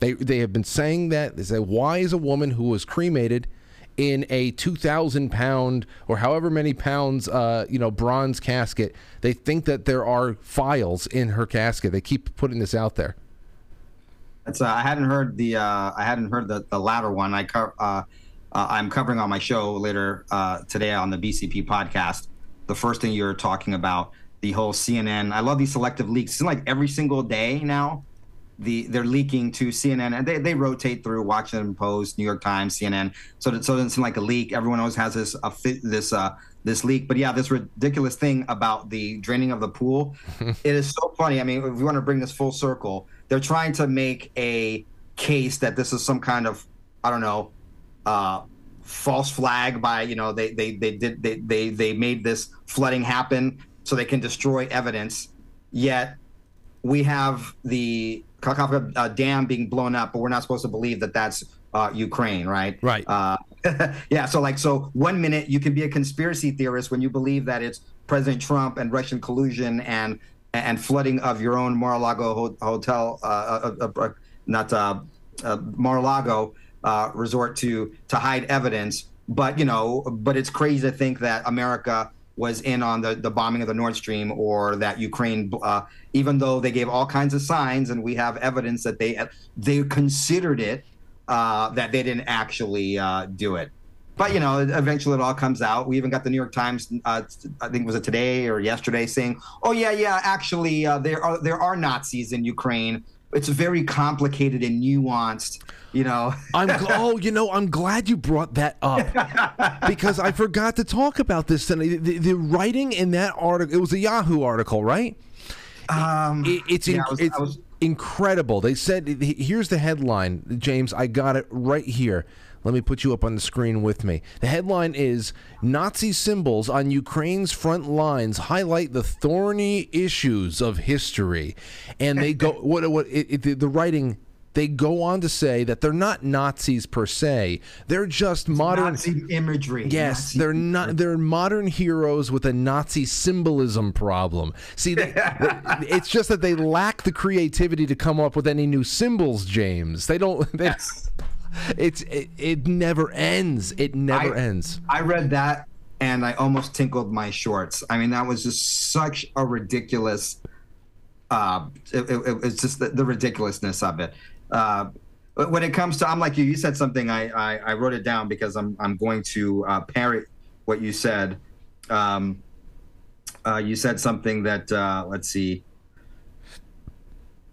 They, they have been saying that. They say, why is a woman who was cremated in a 2,000 pound or however many pounds, uh, you know, bronze casket, they think that there are files in her casket. They keep putting this out there. Uh, I hadn't heard the uh, I hadn't heard the, the latter one. I uh, uh, I'm covering on my show later uh, today on the BCP podcast. The first thing you're talking about, the whole CNN. I love these selective leaks. It's like every single day now. The they're leaking to CNN and they, they rotate through Washington Post, New York Times, CNN. So that, so it doesn't seem like a leak. Everyone always has this uh, this uh, this leak. But yeah, this ridiculous thing about the draining of the pool. it is so funny. I mean, if we want to bring this full circle, they're trying to make a case that this is some kind of I don't know uh, false flag by you know they they they did they they they made this flooding happen so they can destroy evidence. Yet we have the Kakhovka uh, dam being blown up, but we're not supposed to believe that that's uh, Ukraine, right? Right. Uh, yeah. So like, so one minute you can be a conspiracy theorist when you believe that it's President Trump and Russian collusion and and flooding of your own Mar-a-Lago hotel, uh, uh, uh, uh not Mar-a-Lago uh, resort to to hide evidence. But you know, but it's crazy to think that America was in on the, the bombing of the Nord Stream or that Ukraine, uh, even though they gave all kinds of signs and we have evidence that they they considered it, uh, that they didn't actually uh, do it. But you know, eventually it all comes out. We even got the New York Times, uh, I think was it today or yesterday, saying, "Oh yeah, yeah, actually uh, there are there are Nazis in Ukraine." It's very complicated and nuanced you know. I'm oh, you know, I'm glad you brought that up because I forgot to talk about this tonight. The, the, writing in that article, it was a Yahoo article, right? Um, it, it's yeah, was, it's was... incredible. They said here's the headline, James. I got it right here. Let me put you up on the screen with me. The headline is Nazi symbols on Ukraine's front lines highlight the thorny issues of history. And they go what what it, it, the, writing they go on to say that they're not Nazis per se. They're just modern Nazi imagery. Yes, Nazi they're not. They're modern heroes with a Nazi symbolism problem. See, they, it's just that they lack the creativity to come up with any new symbols. James, they don't. They, Yes. It's it, it never ends. It never I- ends. I read that and I almost tinkled my shorts. I mean, that was just such a ridiculous. Uh, it, it- it's just the, the ridiculousness of it. Uh, when it comes to, I'm like you. You said something. I I, I wrote it down because I'm I'm going to uh, parrot what you said. Um, uh, you said something that uh, let's see.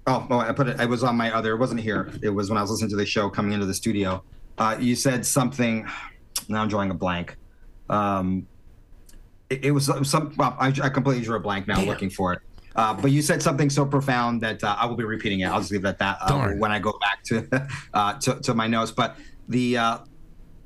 Oh, oh, I put it. I was on my other. It wasn't here. It was when I was listening to the show coming into the studio. Uh, you said something. Now I'm drawing a blank. Um, it, it was some. Well, I, I completely drew a blank now, looking for it. Uh, but you said something so profound that uh, I will be repeating it. I'll just leave it at that uh, when I go back to, uh, to to my notes. But the uh,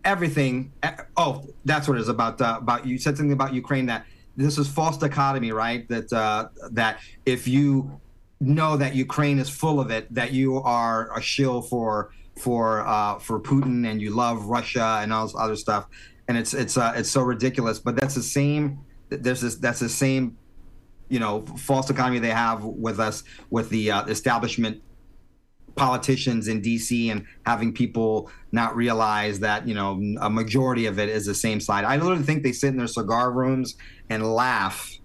everything. Oh, that's what it is about. Uh, about you said something about Ukraine that this is false dichotomy, right? That uh, that if you know that Ukraine is full of it, that you are a shill for for uh, for Putin and you love Russia and all this other stuff, and it's it's uh, it's so ridiculous. But that's the same. There's this. That's the same. You know, false economy they have with us with the uh, establishment politicians in DC and having people not realize that you know a majority of it is the same side. I literally think they sit in their cigar rooms and laugh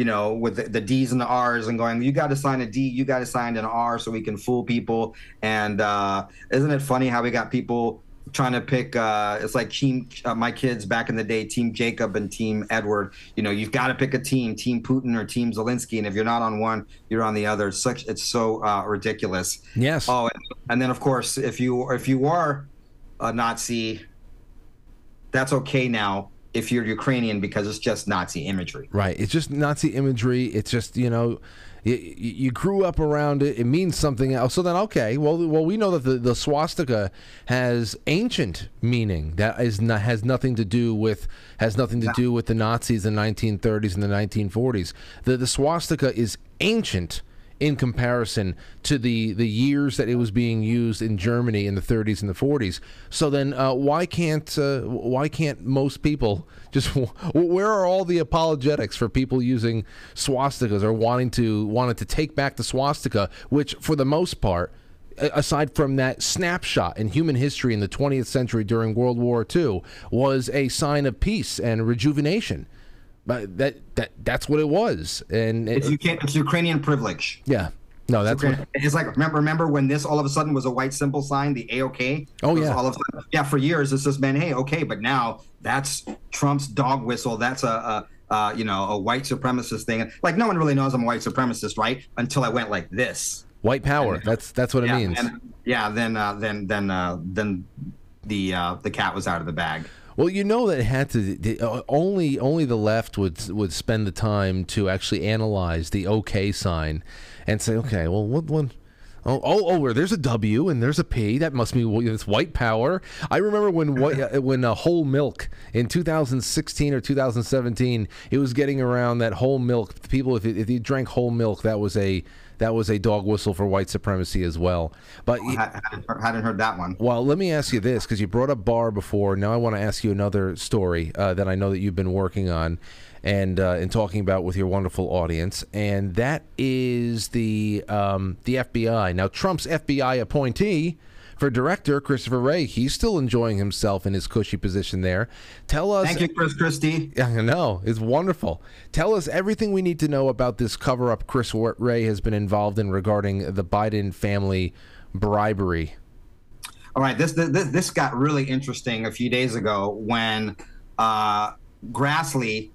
you know, with the, the D's and the R's and going, you got to sign a D, you got to sign an R so we can fool people. And uh, isn't it funny how we got people trying to pick? Uh, it's like team, uh, my kids back in the day, Team Jacob and Team Edward. You know, you've got to pick a team, Team Putin or Team Zelensky, and if you're not on one, you're on the other. It's such, it's so uh, ridiculous. Yes. Oh, and, and then of course, if you if you are a Nazi, that's okay now if you're Ukrainian because it's just Nazi imagery. Right. It's just Nazi imagery. It's just you know, you, you grew up around it. It means something else. So then, okay. Well, well, we know that the, the swastika has ancient meaning that is not, has nothing to do with has nothing to do with the Nazis in the 1930s and the 1940s. The the swastika is ancient in comparison to the, the years that it was being used in Germany in the 30s and the 40s. So then, uh, why can't uh, why can't most people just where are all the apologetics for people using swastikas or wanting to wanted to take back the swastika, which for the most part. Aside from that snapshot in human history in the 20th century during World War II, was a sign of peace and rejuvenation. But that that that's what it was, and it- It's, it's Ukrainian privilege. yeah. No, that's what, It's like remember remember when this all of a sudden was a white symbol sign, the AOK. Oh, yeah. All of a sudden, yeah. For years, it's just been hey, okay, but now that's Trump's dog whistle. That's a, a uh, you know a white supremacist thing. Like no one really knows I'm a white supremacist, right? Until I went like this. white power. That's that's what it means. and- yeah. Then uh, then then uh, then the uh, the cat was out of the bag. Well, you know that had to uh, only only the left would would spend the time to actually analyze the OK sign and say, okay, well, what one. Oh, oh, oh! There's a W and there's a P, that must be it's white power. I remember when uh, when uh, whole milk in 2016 or 2017, it was getting around that whole milk. People, if, if you drank whole milk, that was a that was a dog whistle for white supremacy as well. But I hadn't, hadn't heard that one. well, let me ask you this because you brought up Barr before. Now I want to ask you another story uh, that I know that you've been working on and uh, and talking about with your wonderful audience, and that is the um, the FBI. Now Trump's FBI appointee for director Christopher Wray. he's still enjoying himself in his cushy position there. Tell us. Thank you, Chris Christie. Yeah, I know. It's wonderful. Tell us everything we need to know about this cover up Chris Wray has been involved in regarding the Biden family bribery. All right, this this this got really interesting a few days ago when uh, Grassley.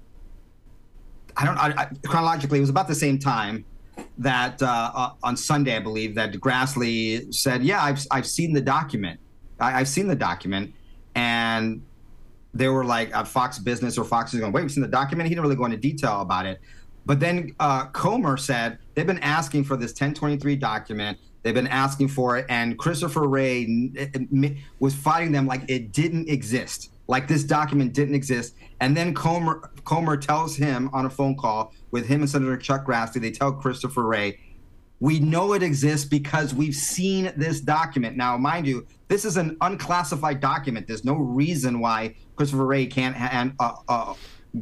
I don't I, I, chronologically. It was about the same time that uh, uh, on Sunday, I believe, that Grassley said, "Yeah, I've I've seen the document. I, I've seen the document," and they were like uh, Fox Business or Fox is going, "Wait, we've seen the document." He didn't really go into detail about it, but then uh, Comer said they've been asking for this 1023 document. They've been asking for it, and Christopher Wray n- was fighting them like it didn't exist, like this document didn't exist. And then Comer Comer tells him on a phone call with him and Senator Chuck Grassley, they tell Christopher Wray, We know it exists because we've seen this document. Now, mind you, this is an unclassified document. There's no reason why Christopher Wray can't hand, uh, uh,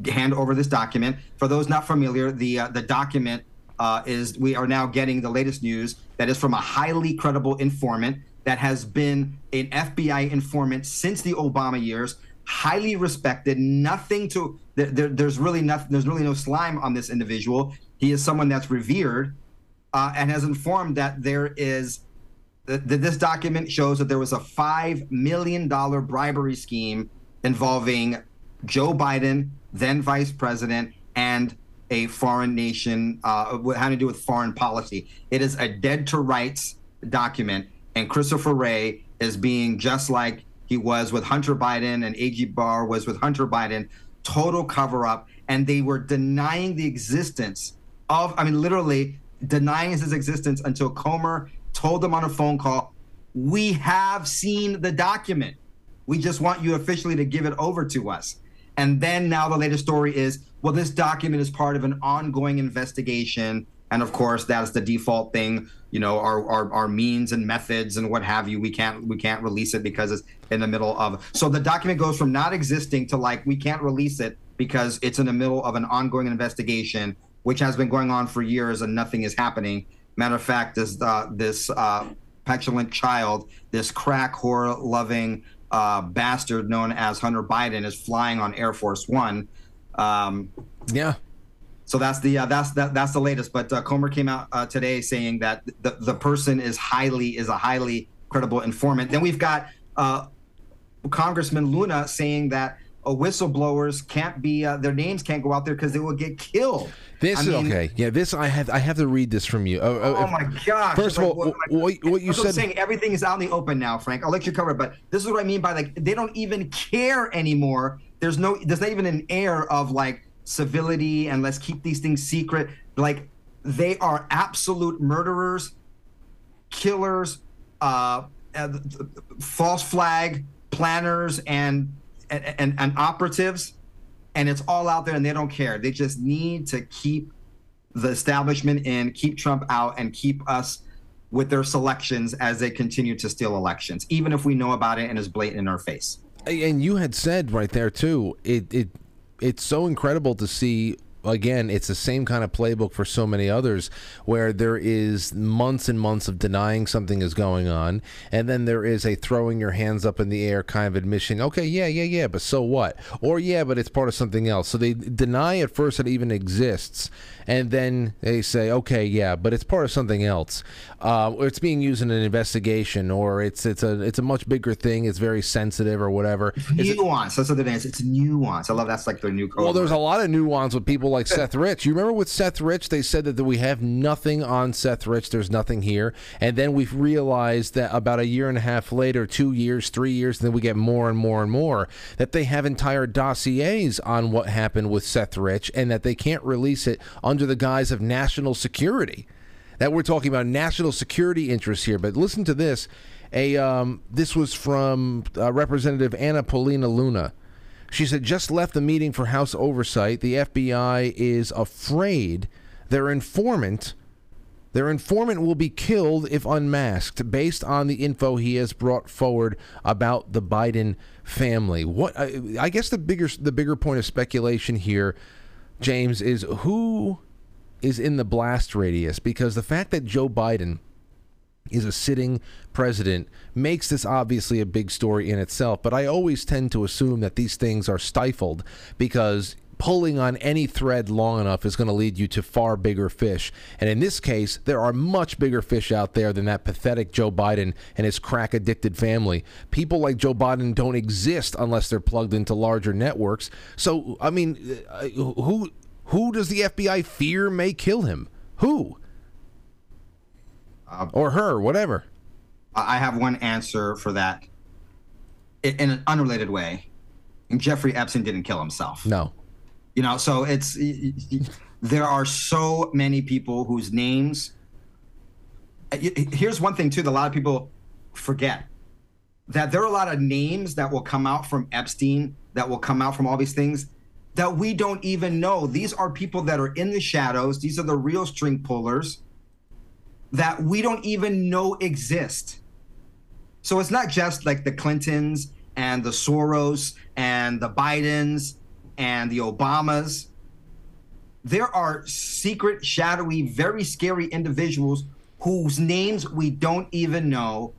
hand over this document. For those not familiar, the uh, the document uh, is we are now getting the latest news that is from a highly credible informant that has been an FBI informant since the Obama years, highly respected. Nothing to there, there's really nothing. There's really no slime on this individual. He is someone that's revered uh, and has informed that there is that this document shows that there was a five million dollar bribery scheme involving Joe Biden, then Vice President, and a foreign nation uh, having to do with foreign policy. It is a dead to rights document, and Christopher Wray is being just like he was with Hunter Biden and AG Barr was with Hunter Biden, total cover up, and they were denying the existence of, I mean, literally denying his existence until Comer told them on a phone call, We have seen the document. We just want you officially to give it over to us. And then now the latest story is well, this document is part of an ongoing investigation. And of course, that's the default thing. You know, our, our, our means and methods and what have you. We can't we can't release it because it's in the middle of. So the document goes from not existing to like we can't release it because it's in the middle of an ongoing investigation, which has been going on for years and nothing is happening. Matter of fact, this uh, this uh, petulant child, this crack whore loving uh, bastard known as Hunter Biden, is flying on Air Force One. Um, yeah. So that's the uh, that's that, that's the latest. But uh, Comer came out uh, today saying that the the person is highly is a highly credible informant. Then we've got uh, Congressman Luna saying that whistleblowers can't be uh, their names can't go out there because they will get killed. This I mean, okay. Yeah, this I have I have to read this from you. Oh, oh, oh my gosh! First of all, what, what, what you said. saying everything is out in the open now, Frank. I'll let you cover it, but this is what I mean by like they don't even care anymore. There's no there's not even an air of like civility and let's keep these things secret. Like they are absolute murderers, killers, uh, false flag planners, and and, and, operatives, and it's all out there, and they don't care. They just need to keep the establishment in, keep Trump out, and keep us with their selections as they continue to steal elections, even if we know about it and is blatant in our face. And you had said right there too, it it it's so incredible to see again, it's the same kind of playbook for so many others where there is months and months of denying something is going on, and then there is a throwing your hands up in the air kind of admission, okay, yeah, yeah, yeah, but so what? Or yeah, but it's part of something else. So they deny at first it even exists, and then they say, okay, yeah, but it's part of something else. Uh, it's being used in an investigation, or it's it's a it's a much bigger thing. It's very sensitive, or whatever. It's nuance. That's what it is. It's nuance. I love that's like their new code. Well, there's a lot of nuance with people like Seth Rich. You remember with Seth Rich, they said that we have nothing on Seth Rich. There's nothing here, and then we've realized that about a year and a half later, two years, three years, then we get more and more and more that they have entire dossiers on what happened with Seth Rich, and that they can't release it under the guise of national security. That we're talking about national security interests here. But listen to this. A um, this was from uh, Representative Anna Paulina Luna. She said, just left the meeting for House oversight. The FBI is afraid their informant, their informant will be killed if unmasked, based on the info he has brought forward about the Biden family. What I, I guess the bigger the bigger point of speculation here James, is who is in the blast radius because the fact that Joe Biden is a sitting president makes this obviously a big story in itself. But I always tend to assume that these things are stifled because pulling on any thread long enough is going to lead you to far bigger fish. And in this case, there are much bigger fish out there than that pathetic Joe Biden and his crack addicted family. People like Joe Biden don't exist unless they're plugged into larger networks. So, I mean, uh, who who does the FBI fear may kill him? Who? Uh, or her, whatever. I have one answer for that in an unrelated way. Jeffrey Epstein didn't kill himself. No. You know, so it's there are so many people whose names. Here's one thing too that a lot of people forget that there are a lot of names that will come out from Epstein that will come out from all these things that we don't even know. These are people that are in the shadows. These are the real string pullers that we don't even know exist. So it's not just like the Clintons and the Soros and the Bidens and the Obamas. There are secret, shadowy, very scary individuals whose names we don't even know.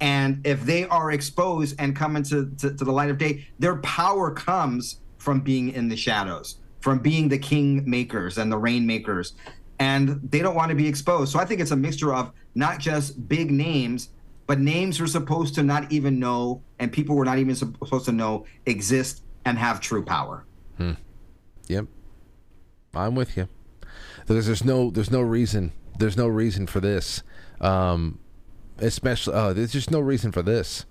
And if they are exposed and come into to, to the light of day, their power comes from being in the shadows, from being the king makers and the rain makers. And they don't want to be exposed. So I think it's a mixture of not just big names, but names we're supposed to not even know and people we're not even supposed to know exist and have true power. Hmm. Yep. I'm with you. There's, there's no there's no reason there's no reason for this. Um, especially uh, there's just no reason for this.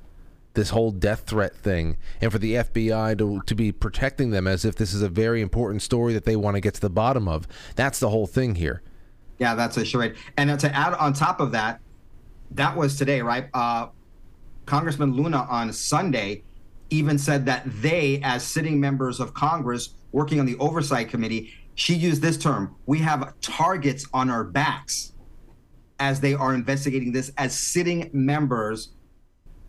This whole death threat thing, and for the FBI to to be protecting them as if this is a very important story that they want to get to the bottom of. That's the whole thing here. Yeah, that's a charade. And to add on top of that, that was today, right? Uh, Congressman Luna on Sunday even said that they, as sitting members of Congress working on the oversight committee, she used this term we have targets on our backs as they are investigating this as sitting members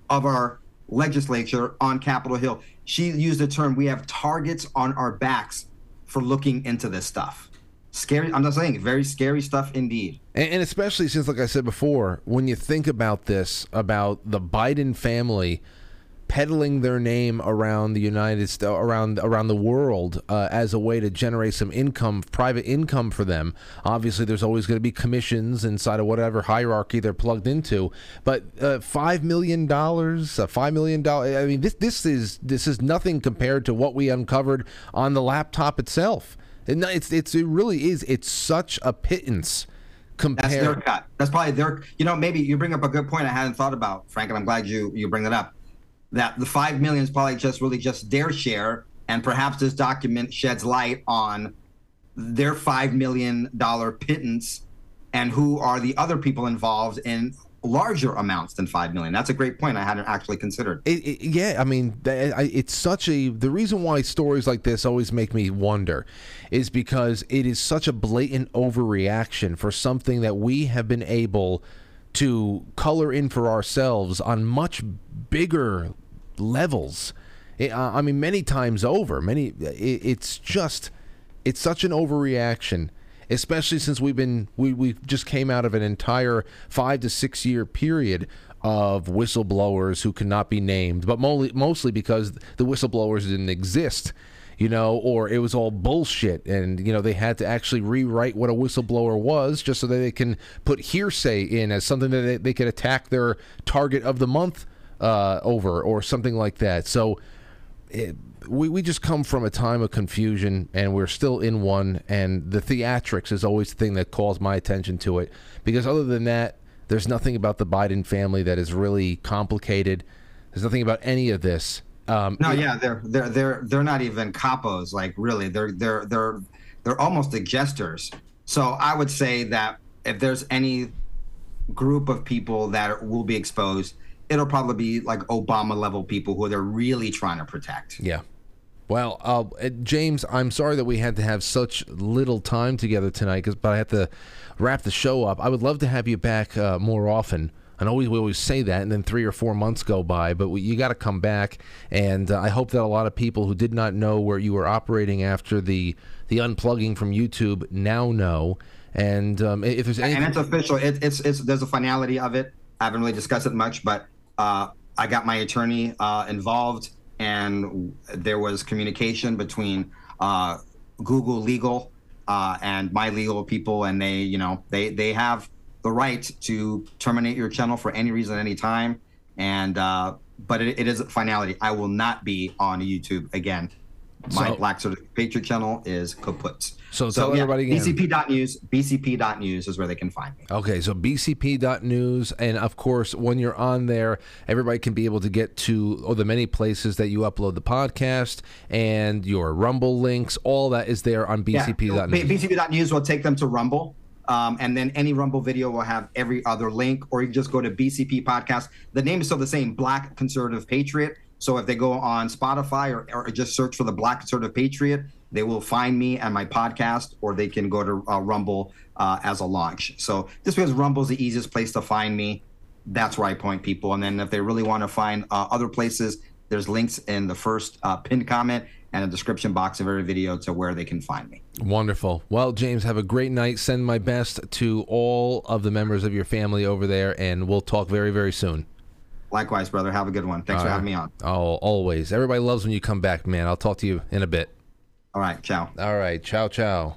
of our legislature on Capitol Hill. She used the term we have targets on our backs for looking into this stuff. Scary, I'm not saying very scary stuff indeed. And, and especially since, like I said before, when you think about this, about the Biden family peddling their name around the United States, around around the world uh, as a way to generate some income, private income for them. Obviously, there's always going to be commissions inside of whatever hierarchy they're plugged into. But uh, five million dollars, uh, five million dollars. I mean, this this is this is nothing compared to what we uncovered on the laptop itself. And it's it's it really is. It's such a pittance compared. That's their cut. That's probably their. You know, maybe you bring up a good point I hadn't thought about, Frank, and I'm glad you you bring that up. That the five million is probably just really just their share, and perhaps this document sheds light on their five million dollar pittance, and who are the other people involved in larger amounts than five million. That's a great point. I hadn't actually considered. It, it, yeah, I mean, it's such a. The reason why stories like this always make me wonder is because it is such a blatant overreaction for something that we have been able to color in for ourselves on much bigger levels. It, uh, I mean, many times over. Many. It, it's just. It's such an overreaction especially since we've been we we just came out of an entire five to six year period of whistleblowers who cannot be named, but mostly mostly because the whistleblowers didn't exist. You know, or it was all bullshit, and you know they had to actually rewrite what a whistleblower was just so that they can put hearsay in as something that they, they could attack their target of the month uh, over, or something like that. So, it, we, we just come from a time of confusion and we're still in one and the theatrics is always the thing that calls my attention to it because other than that there's nothing about the biden family that is really complicated. There's nothing about any of this. Um, no yeah they're they're they're they're not even capos like really. They're they're they're they're almost the jesters. So i would say that if there's any group of people that will be exposed it'll probably be like Obama level people who they're really trying to protect. Yeah. Well, uh, James, I'm sorry that we had to have such little time together tonight, cause, but I have to wrap the show up. I would love to have you back uh, more often. I know we, we always say that, and then three or four months go by, but we, you got to come back. And uh, I hope that a lot of people who did not know where you were operating after the the unplugging from YouTube now know. And um, if there's anything, and it's official, it, it's it's there's a finality of it. I haven't really discussed it much, but uh, I got my attorney uh, involved, and there was communication between uh, Google Legal uh, and my legal people, and they, you know, they they have the right to terminate your channel for any reason, any time, and uh, but it, it is finality. I will not be on YouTube again. My So- Black Certificate Patriot channel is kaput. So tell everybody again. BCP.news. BCP.news is where they can find me. Okay, so bcp.news, and of course, when you're on there, everybody can be able to get to oh, the many places that you upload the podcast and your Rumble links. All that is there on bcp.news. Yeah, BCP.news will take them to Rumble. Um, and then any Rumble video will have every other link, or you can just go to BCP Podcast. The name is still the same, Black Conservative Patriot. So if they go on Spotify or, or just search for the Black Conservative Patriot, they will find me and my podcast, or they can go to uh, Rumble uh, as a launch. So just because Rumble is the easiest place to find me, that's where I point people. And then if they really want to find uh, other places, there's links in the first uh, pinned comment and a description box of every video to where they can find me. Wonderful. Well, James, have a great night. Send my best to all of the members of your family over there, and we'll talk very, very soon. Likewise, brother. Have a good one. Thanks All for right. having me on. Oh, always. Everybody loves when you come back, man. I'll talk to you in a bit. All right. Ciao. All right, ciao, ciao.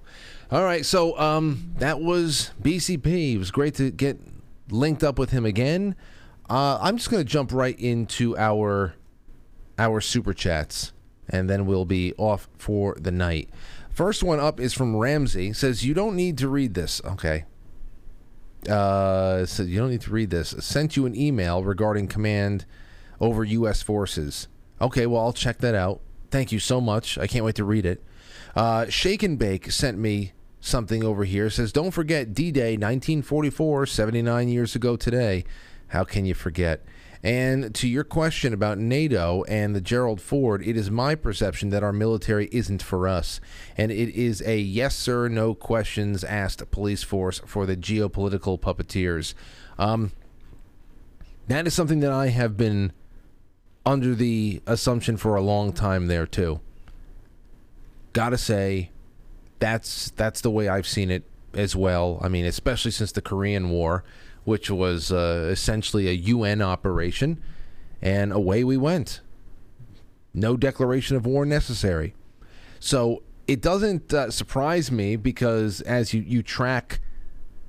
All right, so um, that was BCP. It was great to get linked up with him again. Uh, I'm just going to jump right into our our super chats, and then we'll be off for the night. First one up is from Ramsey. Says you don't need to read this. Okay. Uh, so you don't need to read this. Sent you an email regarding command over U.S. forces. Okay, well I'll check that out. Thank you so much. I can't wait to read it. Uh, Shake and Bake sent me something over here. Says, don't forget D-Day, 1944, 79 years ago today. How can you forget? And to your question about NATO and the Gerald Ford, it is my perception that our military isn't for us. And it is a yes, sir, no questions asked police force for the geopolitical puppeteers. Um, that is something that I have been under the assumption for a long time there, too. Gotta say, that's that's the way I've seen it as well. I mean, especially since the Korean War, which was uh, essentially a UN operation, and away we went. No declaration of war necessary. So it doesn't uh, surprise me because as you, you track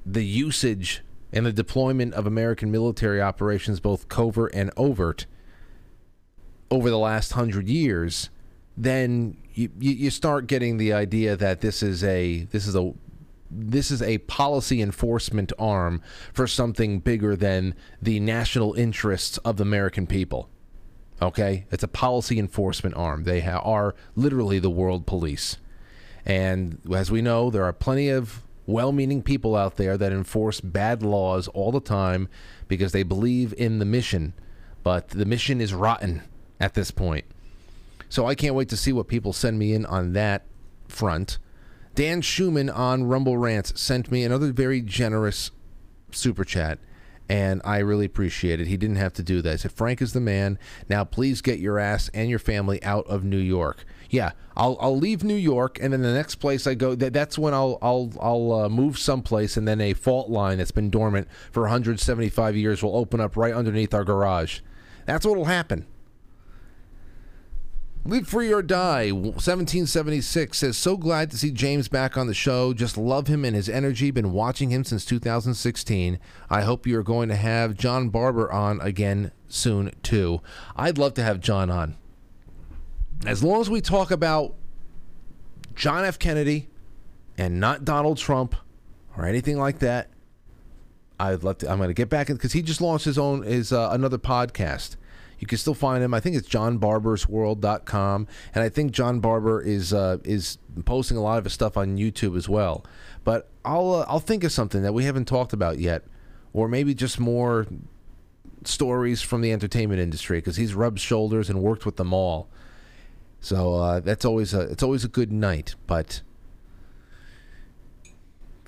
the usage and the deployment of American military operations, both covert and overt, over the last hundred years, then you, you, start getting the idea that this is a this is a this is a policy enforcement arm for something bigger than the national interests of the American people. Okay, it's a policy enforcement arm. They ha- are literally the world police, and as we know, there are plenty of well-meaning people out there that enforce bad laws all the time because they believe in the mission, but the mission is rotten at this point. So I can't wait to see what people send me in on that front. Dan Schumann on Rumble Rants sent me another very generous super chat, and I really appreciate it. He didn't have to do that. He said, Frank is the man. Now please get your ass and your family out of New York. Yeah, I'll I'll leave New York, and then the next place I go, that, that's when I'll I'll I'll uh, move someplace, and then a fault line that's been dormant for 175 years will open up right underneath our garage. That's what'll happen. Live Free or Die 1776 says, So glad to see James back on the show. Just love him and his energy. Been watching him since 2016. I hope you're going to have John Barber on again soon, too. I'd love to have John on. As long as we talk about John F. Kennedy and not Donald Trump or anything like that, I'd love to. I'm going to get back because he just launched his own, his uh, another podcast. You can still find him. I think it's johnbarbersworld.com, and I think John Barber is uh, is posting a lot of his stuff on YouTube as well. But I'll uh, I'll think of something that we haven't talked about yet, or maybe just more stories from the entertainment industry because he's rubbed shoulders and worked with them all. So uh, that's always a it's always a good night, but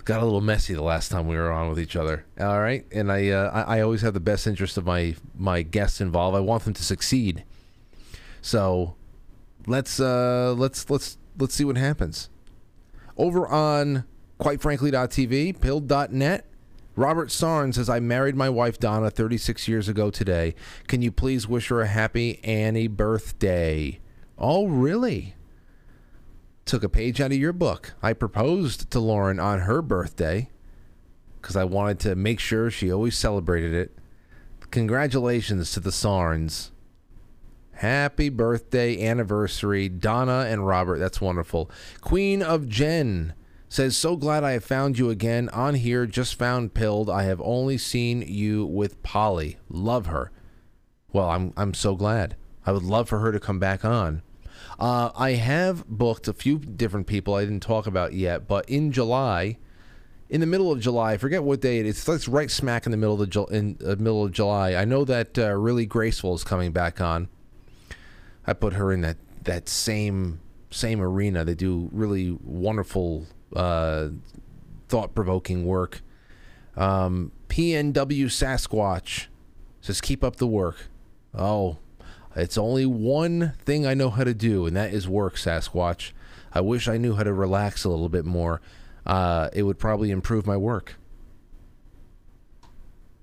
got a little messy the last time we were on with each other. All right, and I, uh, I always have the best interest of my my guests involved. I want them to succeed. So let's uh, let's let's let's see what happens. Over on quite frankly.tv, pilled.net. Robert Sarn says, I married my wife Donna 36 years ago today. Can you please wish her a happy Annie birthday? Oh, really? Took a page out of your book. I proposed to Lauren on her birthday because I wanted to make sure she always celebrated it. Congratulations to the Sarns. Happy birthday, anniversary, Donna and Robert. That's wonderful. Queen of Jen says, So glad I have found you again on here. Just found Pilled. I have only seen you with Polly. Love her. Well, I'm, I'm so glad. I would love for her to come back on. Uh, I have booked a few different people I didn't talk about yet, but in July, in the middle of July, I forget what day it is. It's right smack in the middle of in the middle of July. I know that uh, really graceful is coming back on. I put her in that that same same arena. They do really wonderful, uh, thought provoking work. Um, PNW Sasquatch says, "Keep up the work." Oh, it's only one thing I know how to do, and that is work, Sasquatch. I wish I knew how to relax a little bit more. Uh, it would probably improve my work.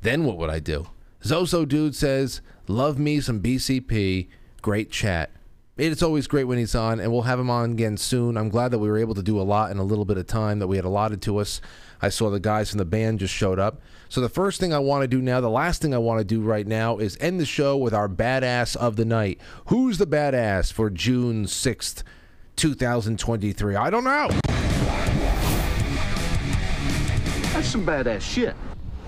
Then what would I do? Zoso Dude says, Love me some BCP. Great chat. It's always great when he's on, and we'll have him on again soon. I'm glad that we were able to do a lot in a little bit of time that we had allotted to us. I saw the guys from the band just showed up. So, the first thing I want to do now, the last thing I want to do right now, is end the show with our badass of the night. Who's the badass for June 6th, 2023? I don't know. That's some badass shit.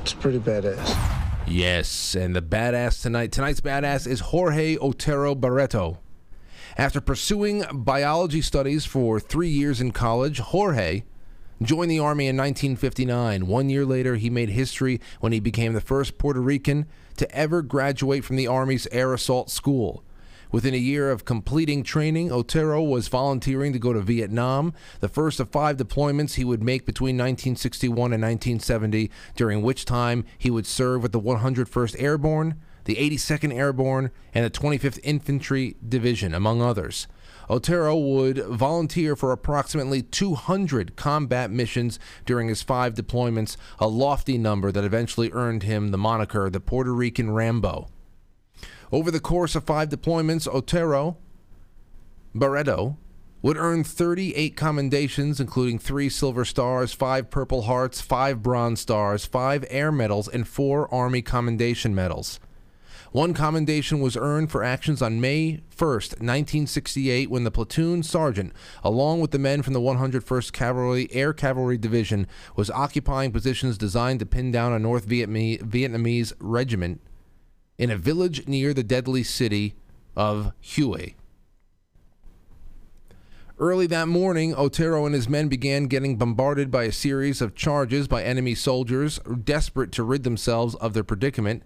It's pretty badass. Yes, and the badass tonight, tonight's badass is Jorge Otero Barreto. After pursuing biology studies for three years in college, Jorge joined the Army in 1959. One year later, he made history when he became the first Puerto Rican to ever graduate from the Army's Air Assault School. Within a year of completing training, Otero was volunteering to go to Vietnam, the first of five deployments he would make between 1961 and 1970, during which time he would serve with the 101st Airborne, the 82nd Airborne, and the 25th Infantry Division, among others. Otero would volunteer for approximately 200 combat missions during his five deployments, a lofty number that eventually earned him the moniker the Puerto Rican Rambo. Over the course of five deployments, Otero Barreto would earn 38 commendations, including three Silver Stars, five Purple Hearts, five Bronze Stars, five Air Medals, and four Army Commendation Medals. One commendation was earned for actions on May 1st, 1968, when the platoon sergeant, along with the men from the 101st Cavalry Air Cavalry Division, was occupying positions designed to pin down a North Vietnamese, Vietnamese regiment in a village near the deadly city of Hue. Early that morning, Otero and his men began getting bombarded by a series of charges by enemy soldiers, desperate to rid themselves of their predicament.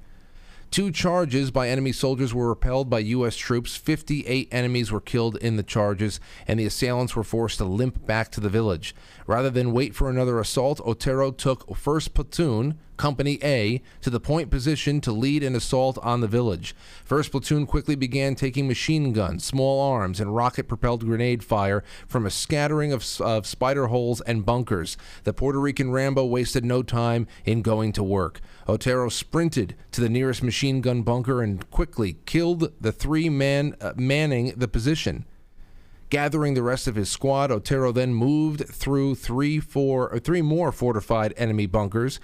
Two charges by enemy soldiers were repelled by U.S. troops. 58 enemies were killed in the charges, and the assailants were forced to limp back to the village. Rather than wait for another assault, Otero took 1st Platoon, Company A, to the point position to lead an assault on the village. 1st Platoon quickly began taking machine guns, small arms, and rocket propelled grenade fire from a scattering of, of spider holes and bunkers. The Puerto Rican Rambo wasted no time in going to work. Otero sprinted to the nearest machine gun bunker and quickly killed the three men uh, manning the position. Gathering the rest of his squad, Otero then moved through three, four, or three more fortified enemy bunkers,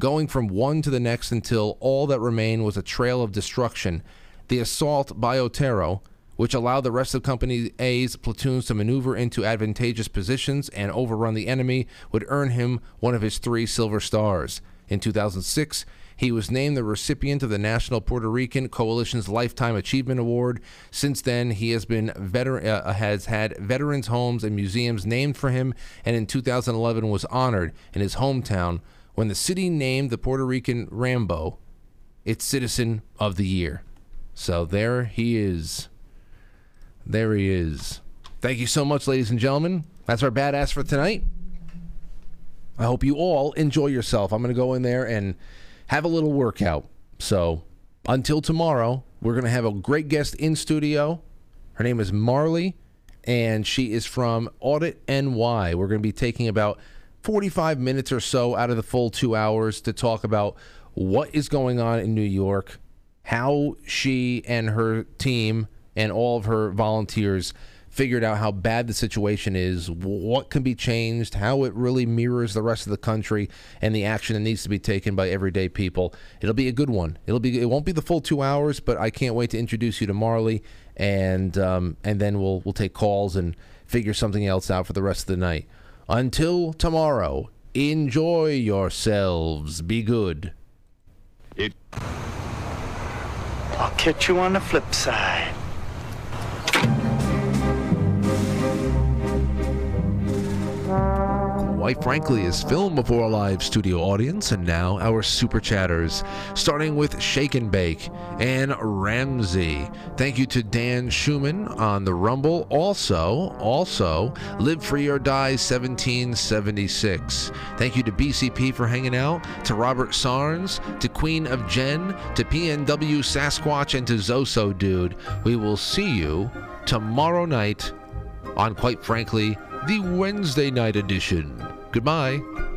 going from one to the next until all that remained was a trail of destruction. The assault by Otero, which allowed the rest of Company A's platoons to maneuver into advantageous positions and overrun the enemy, would earn him one of his three Silver Stars. In 2006, he was named the recipient of the National Puerto Rican Coalition's Lifetime Achievement Award. Since then, he has been veteran uh, has had veterans' homes and museums named for him, and in 2011 was honored in his hometown when the city named the Puerto Rican Rambo its Citizen of the Year. So there he is. There he is. Thank you so much, ladies and gentlemen. That's our badass for tonight. I hope you all enjoy yourself. I'm going to go in there and have a little workout. So until tomorrow, we're going to have a great guest in studio. Her name is Marley, and she is from Audit NY. We're going to be taking about 45 minutes or so out of the full two hours to talk about what is going on in New York, how she and her team and all of her volunteers figured out how bad the situation is, what can be changed, how it really mirrors the rest of the country, and the action that needs to be taken by everyday people. It'll be a good one. It'll be. It won't be the full two hours, but I can't wait to introduce you to Marley, and um, and then we'll we'll take calls and figure something else out for the rest of the night. Until tomorrow, enjoy yourselves. Be good. It. I'll catch you on the flip side. Quite Frankly is filmed before a live studio audience, and now our super chatters, starting with Shake and Bake and Ramsey. Thank you to Dan Schumann on the Rumble. Also, also, Live Free or Die 1776. Thank you to BCP for hanging out, to Robert Sarnes, to Queen of Jen, to PNW Sasquatch, and to Zoso Dude. We will see you tomorrow night on Quite Frankly, the Wednesday night edition. Goodbye.